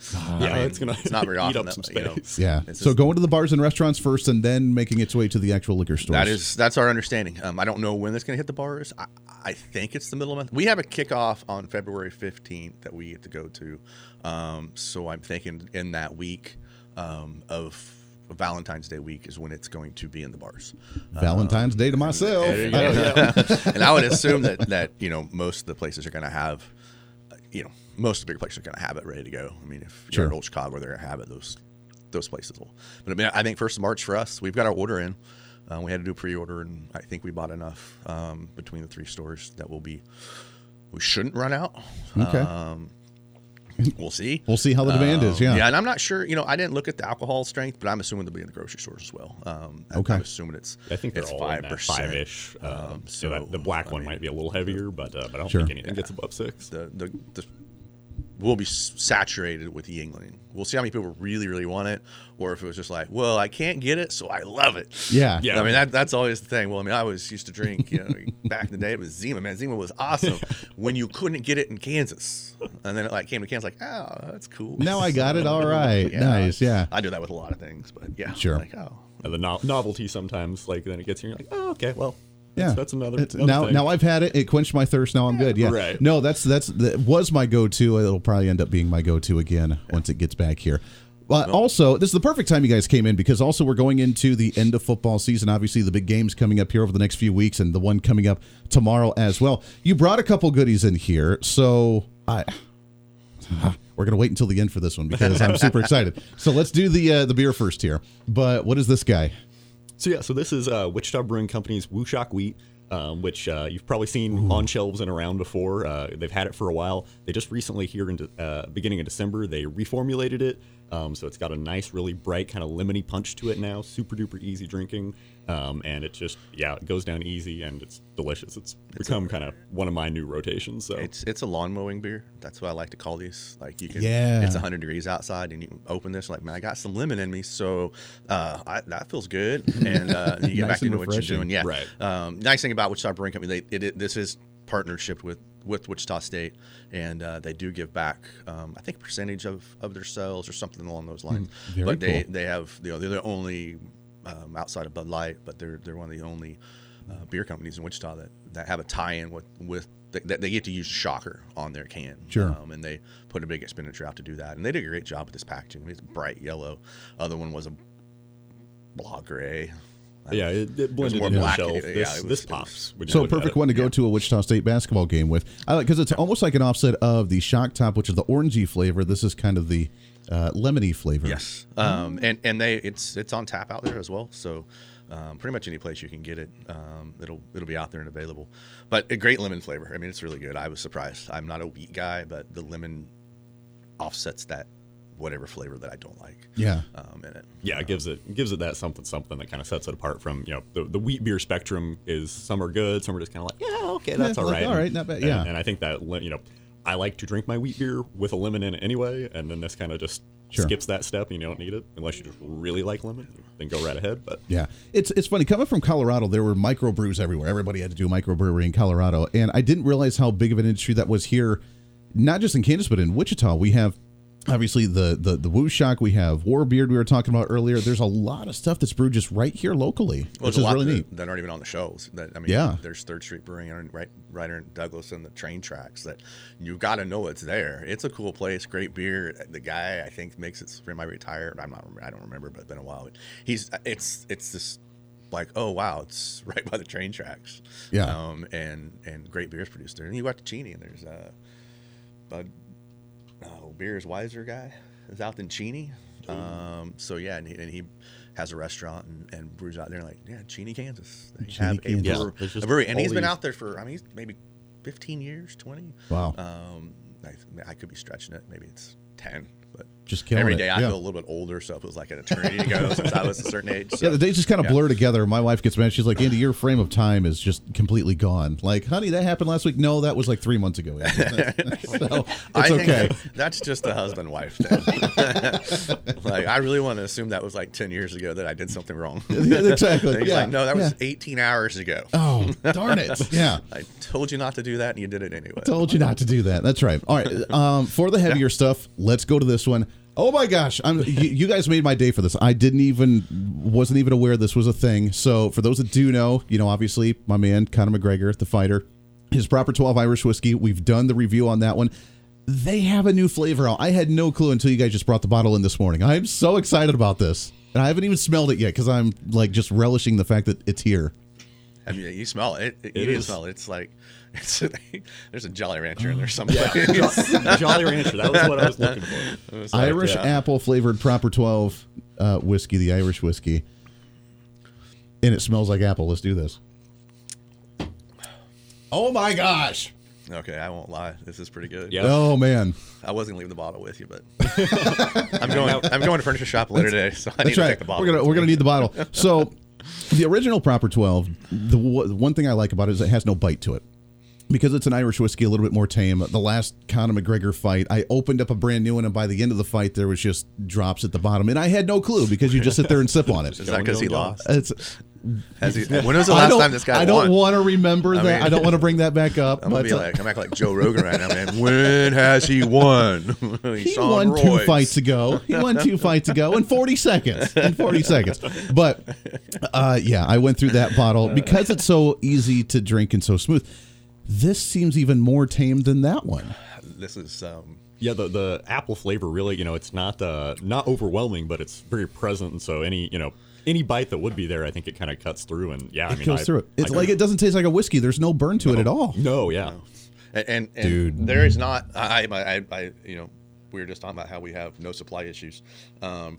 Yeah, it's gonna it's not very [LAUGHS] eat often up that, some you know, space. Yeah. So just- going to the bars and restaurants first, and then making its way to the actual liquor stores. That is that's our understanding. Um, I don't know when it's going to hit the bars. I, I think it's the middle of the month. We have a kickoff on February 15th that we get to go to. Um, so I'm thinking in that week um, of Valentine's Day week is when it's going to be in the bars. Valentine's Day to myself. There you go. [LAUGHS] and I would assume that that you know most of the places are going to have, uh, you know, most of the bigger places are going to have it ready to go. I mean, if you're Sure. in Old Chicago, they're going to have it. Those those places will. But I mean, I think first of March for us, we've got our order in. Uh, we had to do a pre-order, and I think we bought enough um, between the three stores that will be. We shouldn't run out. Okay. Um, we'll see. We'll see how the demand is, yeah. Um, Yeah, and I'm not sure. You know, I didn't look at the alcohol strength, but I'm assuming they'll be in the grocery stores as well. Um, I'm- Okay. I'm assuming it's. I think it's five in percent, five-ish. Um, Um, so so that, the black I one mean, might be a little heavier, but uh, but I don't Sure. think anything gets above six. the the, the we'll be saturated with Yuengling. We'll see how many people really really want it, or if it was just like, well, I can't get it, so I love it. Yeah. Yeah. I mean that that's always the thing. Well, I mean, I was used to drink, you know, [LAUGHS] back in the day it was Zima. Man, Zima was awesome [LAUGHS] when you couldn't get it in Kansas, and then it like came to Kansas, like, oh, that's cool. Now I got it. [LAUGHS] All right. Yeah. Nice. Yeah. I do that with a lot of things, but yeah, Sure. Like, oh, the no- novelty sometimes, like then it gets here, you're like, oh, okay, well, Yeah, that's, another. It's- another now, thing. now I've had it. It quenched my thirst. Now I'm good. Yeah, Right. No, that's that's that was my go-to. It'll probably end up being my go-to again once it gets back here. But also, this is the perfect time you guys came in because also we're going into the end of football season. Obviously, the big games coming up here over the next few weeks, and the one coming up tomorrow as well. You brought a couple goodies in here, so I [SIGHS] we're gonna wait until the end for this one because I'm super [LAUGHS] excited. So let's do the uh, the beer first here. But what is this guy? So yeah, so this is uh, Wichita Brewing Company's WuShock Wheat, um, which uh, you've probably seen on shelves and around before. Uh, they've had it for a while. They just recently, here in de- uh, beginning of December, they reformulated it. Um, so it's got a nice, really bright, kind of lemony punch to it now. Super duper easy drinking, um, and it just yeah, it goes down easy and it's delicious. It's, become kind of one of my new rotations. So It's it's a lawn mowing beer. That's what I like to call these. Like you can, Yeah. it's 100 degrees outside, and you open this like, man, I got some lemon in me, so uh, I, that feels good. [LAUGHS] And uh, you get Nice back and into what you're doing. Yeah, Right. Um, nice thing about Wichita Brewing Company, they it, it, this is partnership with with Wichita State, and uh, they do give back. Um, I think a percentage of, of their sales or something along those lines. Very but they cool. they have you know they're the only um, outside of Bud Light, but they're they're one of the only uh, beer companies in Wichita that, that have a tie-in with with that they get to use Shocker on their can. Sure. Um, and they put a big expenditure out to do that, and they did a great job with this packaging. It's bright yellow. Other one was a block gray. yeah, it, it blended more into the black. shelf. Yeah, This, it was- this pops. when you So look at perfect one to go to a Wichita State basketball game with. I like because it's almost like an offset of the Shock Top, which is the orangey flavor. This is kind of the uh, lemony flavor. Yes, um, and and they it's it's on tap out there as well. So um, pretty much any place you can get it, um, it'll it'll be out there and available. But a great lemon flavor. I mean, it's really good. I was surprised. I'm not a wheat guy, but the lemon offsets that whatever flavor that I don't like. Yeah. Um, in it. yeah, it gives it gives it that something something that kind of sets it apart from you know the, the wheat beer spectrum is some are good, some are just kind of like yeah okay that's Yeah, all like, right, all right, not bad, yeah. and, I think that you know I like to drink my wheat beer with a lemon in it anyway, and then this kind of just Sure. skips that step and you don't need it unless you just really like lemon, then go right ahead. But Yeah, it's it's funny coming from Colorado. There were microbrews everywhere. Everybody had to do a microbrewery in Colorado, and I didn't realize how big of an industry that was here, not just in Kansas but in Wichita. We have obviously the the the WuShock. We have Warbeard. We were talking about earlier. There's a lot of stuff that's brewed just right here locally, Well, which is lot really that, neat. that aren't even on the shows. That I mean, Yeah. There's Third Street Brewing and right right in Douglas and the train tracks. That you got to know it's there. It's a cool place, great beer. The guy I think makes it. Might retire. I'm not. I don't remember, but it's been a while. He's. It's. It's this. Like oh wow, it's [LAUGHS] right by the train tracks. Yeah. Um. And and great beers produced there. And you go out to Cheney and there's uh, Bud. Oh, beers wiser guy is out in Cheney. Um. So yeah, and he, and he has a restaurant and, and brews out there. Like yeah, Cheney, Kansas. They Cheney, have a Kansas. Brewer- there's a brewery, and he's been out there for. I mean, he's maybe 15 years, 20. Wow. Um, I, I could be stretching it. Maybe it's 10, but Just killing every it, I yeah. feel a little bit older, so it was like an eternity to go [LAUGHS] since I was a certain age. So, Yeah, the days just kind of yeah. blur together. My wife gets mad. She's like, "Andy, your frame of time is just completely gone." Like, honey, that happened last week. No, that was like three months ago. [LAUGHS] [LAUGHS] so it's I think okay. that's just a husband wife thing. like I really want to assume that was like 10 years ago that I did something wrong. Exactly. Yeah, like, no, that was. 18 hours ago. Oh, darn it. Yeah. I told you not to do that, and you did it anyway. I Told you not to do that. That's right. All right. Um, for the heavier stuff, let's go to this one. Oh my gosh! I'm, you, you guys made my day for this. I didn't even wasn't even aware this was a thing. So for those that do know, you know, obviously my man Conor McGregor, the fighter, his proper 12 Irish whiskey. We've done the review on that one. They have a new flavor out. I had no clue until you guys just brought the bottle in this morning. I'm so excited about this, and I haven't even smelled it yet because I'm like just relishing the fact that it's here. I mean, you smell it. it, It you need to is. smell it. It's like [LAUGHS] it's there's a Jolly Rancher in there somewhere. [LAUGHS] [LAUGHS] Jolly Rancher, that was what I was looking for. It was like, Irish yeah. apple flavored proper 12 uh, whiskey, the Irish whiskey. And it smells like apple. Let's do this. Oh my gosh. Okay, I won't lie. This is pretty good. Yeah. Oh man. I was gonna leave the bottle with you, but I'm going. I'm going to furniture shop later today, so I need That's to right. take the bottle. We're gonna we're gonna need the bottle. So, the original proper 12, the w- one thing I like about it is it has no bite to it. Because it's an Irish whiskey, a little bit more tame. The last Conor McGregor fight, I opened up a brand new one, and by the end of the fight, there was just drops at the bottom, and I had no clue because you just sit there and sip on it. Is that because he lost? It's he, when was the last time this guy I don't want to remember I that. mean- I don't want to bring that [LAUGHS] back up. I'm but gonna be uh, like, I'm acting like Joe Rogan right now, man. When has he won? [LAUGHS] he won two fights ago. He won two [LAUGHS] fights ago in 40 seconds. In 40 seconds. But uh, yeah, I went through that bottle because it's so easy to drink and so smooth. This seems even more tame than that one. This is um, Yeah, the the apple flavor really, you know, it's not uh not overwhelming, but it's very present. And so any you know any bite that would be there, I think it kind of cuts through. And yeah, I It mean, goes I- through it. It's I like it doesn't taste like a whiskey. There's no burn to it at all. No, yeah. and, and, and Dude. there is not. I, I, I, I, you know, we were just talking about how we have no supply issues. Um,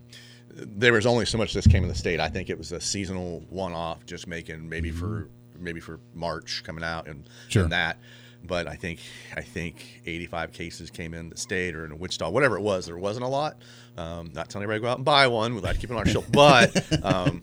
there was only so much this came in the state. I think it was a seasonal one-off, just making maybe for maybe for March coming out and, Sure. and that. But I think I think 85 cases came in the state or in Wichita, whatever it was. There wasn't a lot. Um, not telling everybody to go out and buy one. We'd like to keep it on our shelf, but um,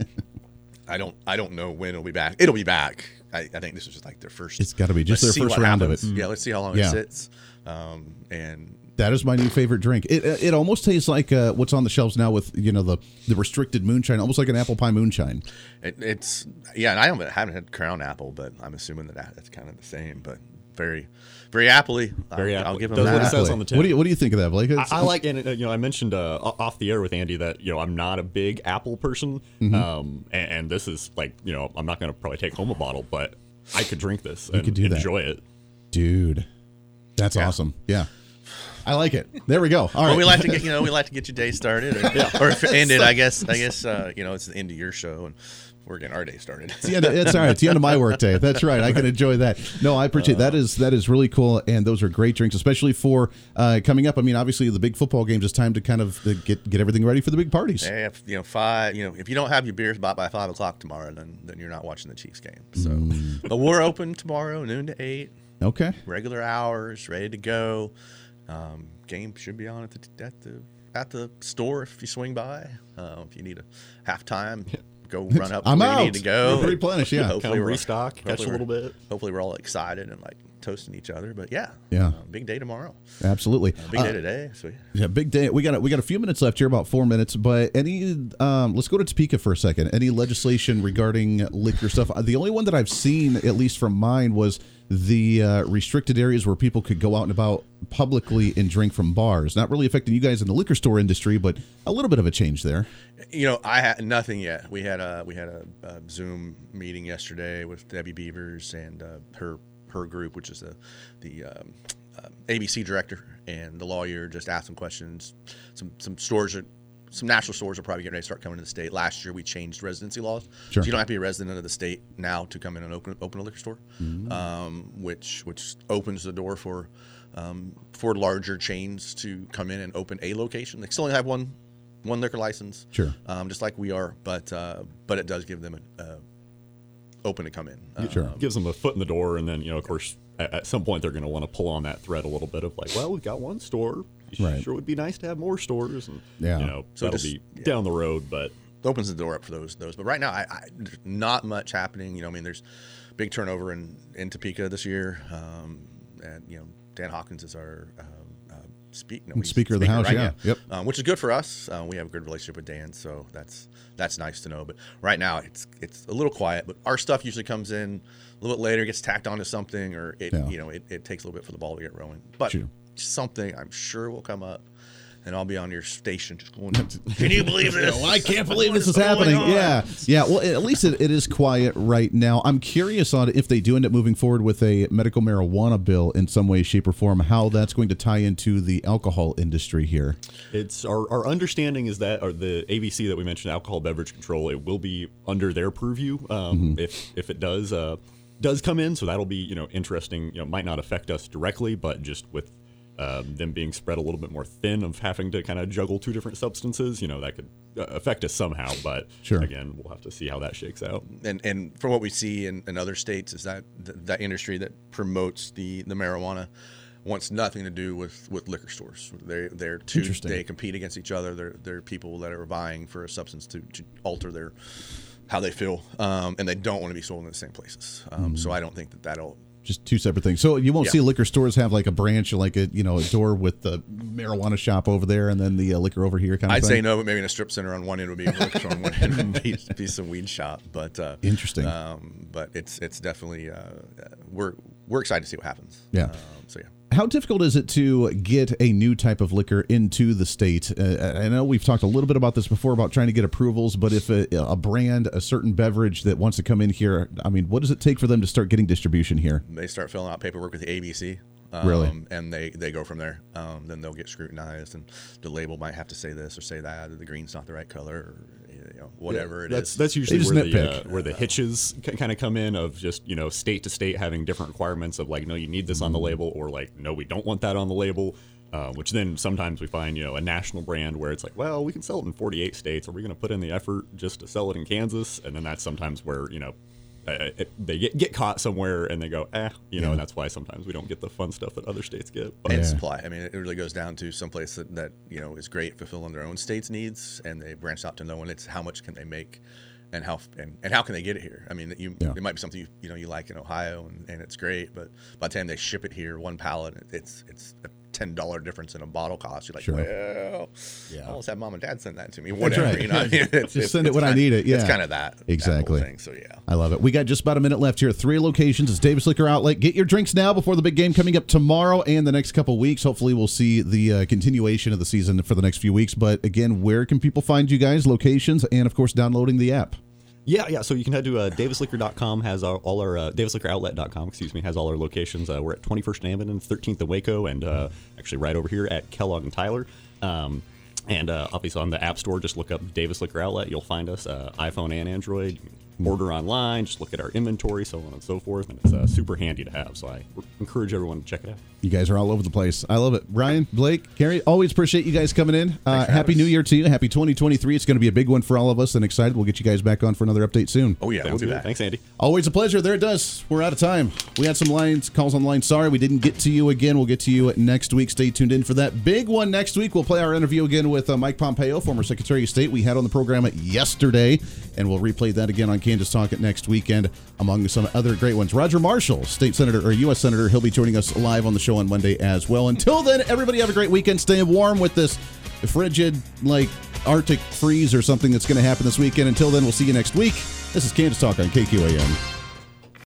I don't I don't know when it'll be back. It'll be back. I, I think this is just like their first. It's gotta be just their first round of it. Yeah, let's see how long Yeah. it sits. Um, and That is my new favorite drink. It uh, it almost tastes like uh, what's on the shelves now with you know the the restricted moonshine, almost like an apple pie moonshine. it, it's yeah, and I haven't, haven't had Crown Apple, but I'm assuming that that- that's kind of the same. But very, very appley. Very I'll, I'll give them Does that. what it says on the tin. What do you what do you think of that, Blake? I, It's- I like, and uh, you know, I mentioned uh, off the air with Andy that you know I'm not a big Apple person, Mhm. um, and, and this is like you know I'm not going to probably take home a bottle, but I could drink this and could do that. enjoy it. dude. That's awesome. Yeah, I like it. There we go. All well, right. we like to [LAUGHS] get you know we like to get your day started, or, yeah. or if it ended, I guess I guess uh, you know it's the end of your show and we're getting our day started. It's the end of, it's all right. It's the end of my work day. That's right. I can enjoy that. No, I appreciate that. Is that is really cool, and those are great drinks, especially for uh, coming up. I mean, obviously the big football games. It's time to kind of uh, get get everything ready for the big parties. Yeah, if, you know, five. You know, if you don't have your beers bought by five o'clock tomorrow, then then you're not watching the Chiefs game. So, Mm. but we're open tomorrow, noon to eight. Okay. Regular hours, ready to go. Um, game should be on at the at the at the store if you swing by. Uh, if you need a halftime, go run up. [LAUGHS] I'm where out. You need to go. Replenish, yeah. [LAUGHS] Hopefully Come we're- restock, catch a little bit. Hopefully we're all excited and like toasting each other. But yeah, Yeah. uh, big day tomorrow. Absolutely. Uh, big day Uh, today. So Yeah, big day. We got a, we got a few minutes left here, about four minutes. But any, um, let's go to Topeka for a second. Any legislation regarding liquor stuff? Uh, The only one that I've seen, at least from mine, was the uh, restricted areas where people could go out and about publicly and drink from bars. Not really affecting you guys in the liquor store industry, but a little bit of a change there. You know, I had nothing yet. We had a we had a, a Zoom meeting yesterday with Debbie Beavers and uh, her her group, which is the the um, uh, ABC director and the lawyer. Just asked some questions. Some some stores are. Some national stores are probably getting ready to start coming to the state. Last year, we changed residency laws, Sure. so you don't have to be a resident of the state now to come in and open open a liquor store, um, which which opens the door for um, for larger chains to come in and open a location. They still only have one one liquor license, Sure. um, just like we are, but uh, but it does give them a, uh, open to come in. Sure. Um, Gives them a foot in the door, and then you know, of course, at, at some point they're going to want to pull on that thread a little bit of like, well, we've got one store. Right. Sure, would be nice to have more stores, and Yeah. you know, So that'll just- be down the road, but opens the door up for those those. But right now, I, I there's not much happening. You know, I mean, there's big turnover in in Topeka this year, um, and you know, Dan Hawkins is our uh, speak, no, Speaker of the House, right? yeah. Yep. um, which is good for us. Uh, we have a good relationship with Dan, so that's that's nice to know. But right now, it's it's a little quiet. But our stuff usually comes in a little bit later, gets tacked onto something, or it Yeah. you know it, it takes a little bit for the ball to get rolling. But Sure. something I'm sure will come up. And I'll be on your station just going, up [LAUGHS] to Can you believe this? I can't believe this is going happening. on?" Yeah, yeah. Well, at least it, it is quiet right now. I'm curious on if they do end up moving forward with a medical marijuana bill in some way, shape, or form. How that's going to tie into the alcohol industry here. It's our, our understanding is that or the ABC that we mentioned, alcohol beverage control, it will be under their purview um, if if it does uh, does come in. So that'll be you know interesting. You know, might not affect us directly, but just with um, them being spread a little bit more thin of having to kind of juggle two different substances, you know, that could uh, affect us somehow. But Sure. again, we'll have to see how that shakes out. and and from what we see in, in other states is that th- that industry that promotes the the marijuana wants nothing to do with with liquor stores. They they're two they compete against each other. They're they're people that are buying for a substance to, to alter their how they feel, um, and they don't want to be sold in the same places. Um, Mm-hmm. So I don't think that that'll Just two separate things. So you won't Yeah. see liquor stores have like a branch, like a you know a door with the marijuana shop over there, and then the uh, liquor over here. Kind of I'd thing? say no, but maybe in a strip center on one end would be a liquor store, on one end would be, be some weed shop. But uh, Interesting. Um, but it's it's definitely uh, we're we're excited to see what happens. Yeah. Um, so yeah. How difficult is it to get a new type of liquor into the state? Uh, I know we've talked a little bit about this before about trying to get approvals, but if a, a brand, a certain beverage that wants to come in here, I mean, what does it take for them to start getting distribution here? They start filling out paperwork with the ABC. Really? Um, and they, they go from there. Um, then they'll get scrutinized, and the label might have to say this or say that, or the green's not the right color, or you know, whatever it is. that's, That's usually where the, uh, where the hitches kind of come in of just you know state to state having different requirements of like no you need this on the label or like no we don't want that on the label. Uh, which then sometimes we find you know a national brand where it's like well we can sell it in 48 states are we going to put in the effort just to sell it in Kansas and then that's sometimes where you know uh, it, they get, get caught somewhere and they go eh you know and that's why sometimes we don't get the fun stuff that other states get but and supply. I mean, it really goes down to some place that, that you know is great fulfilling their own state's needs, and they branch out to knowing it's how much can they make, and how and, and how can they get it here. I mean, you Yeah. it might be something you, you know you like in Ohio, and, and it's great, but by the time they ship it here, one pallet, it's it's a ten dollar difference in a bottle cost. You're like, Sure. well, Yeah. I'll just have mom and dad send that to me. Whatever, right. you know. [LAUGHS] It's- Just it's- send it when I need it. Yeah, it's kind of that exactly. thing. So yeah. I love it. We got just about a minute left here. Three locations. It's Davis Liquor Outlet. Get your drinks now before the big game coming up tomorrow and the next couple weeks. Hopefully, we'll see the uh, continuation of the season for the next few weeks. But again, where can people find you guys? Locations and of course downloading the app. Yeah, yeah. So you can head to uh, davisliquor.com, has our, all our, uh, davisliquoroutlet.com, excuse me, has all our locations. Uh, we're at 21st and and 13th and Waco, and uh, actually right over here at Kellogg and Tyler. Um, and uh, obviously on the App Store, just look up Davis Liquor Outlet. You'll find us, uh, iPhone and Android. You can Order online, just look at our inventory, so on and so forth. And it's uh, super handy to have. So I encourage everyone to check it out. You guys are all over the place. I love it. Brian, Blake, Carrie, always appreciate you guys coming in. Uh, happy New us. Year to you. Happy 2023. It's going to be a big one for all of us and excited. We'll get you guys back on for another update soon. Oh yeah, we'll do good. that. Thanks, Andy. Always a pleasure. There it does. We're out of time. We had some lines, calls on the line. Sorry we didn't get to you again. We'll get to you next week. Stay tuned in for that big one next week. We'll play our interview again with uh, Mike Pompeo, former Secretary of State. We had on the program yesterday, and we'll replay that again on Kansas Talk at next weekend, among some other great ones. Roger Marshall, State Senator or U.S. Senator, he'll be joining us live on the show on Monday as well. Until then, everybody have a great weekend. Stay warm with this frigid, like Arctic freeze or something that's going to happen this weekend. Until then, we'll see you next week. This is Kansas Talk on KQAM.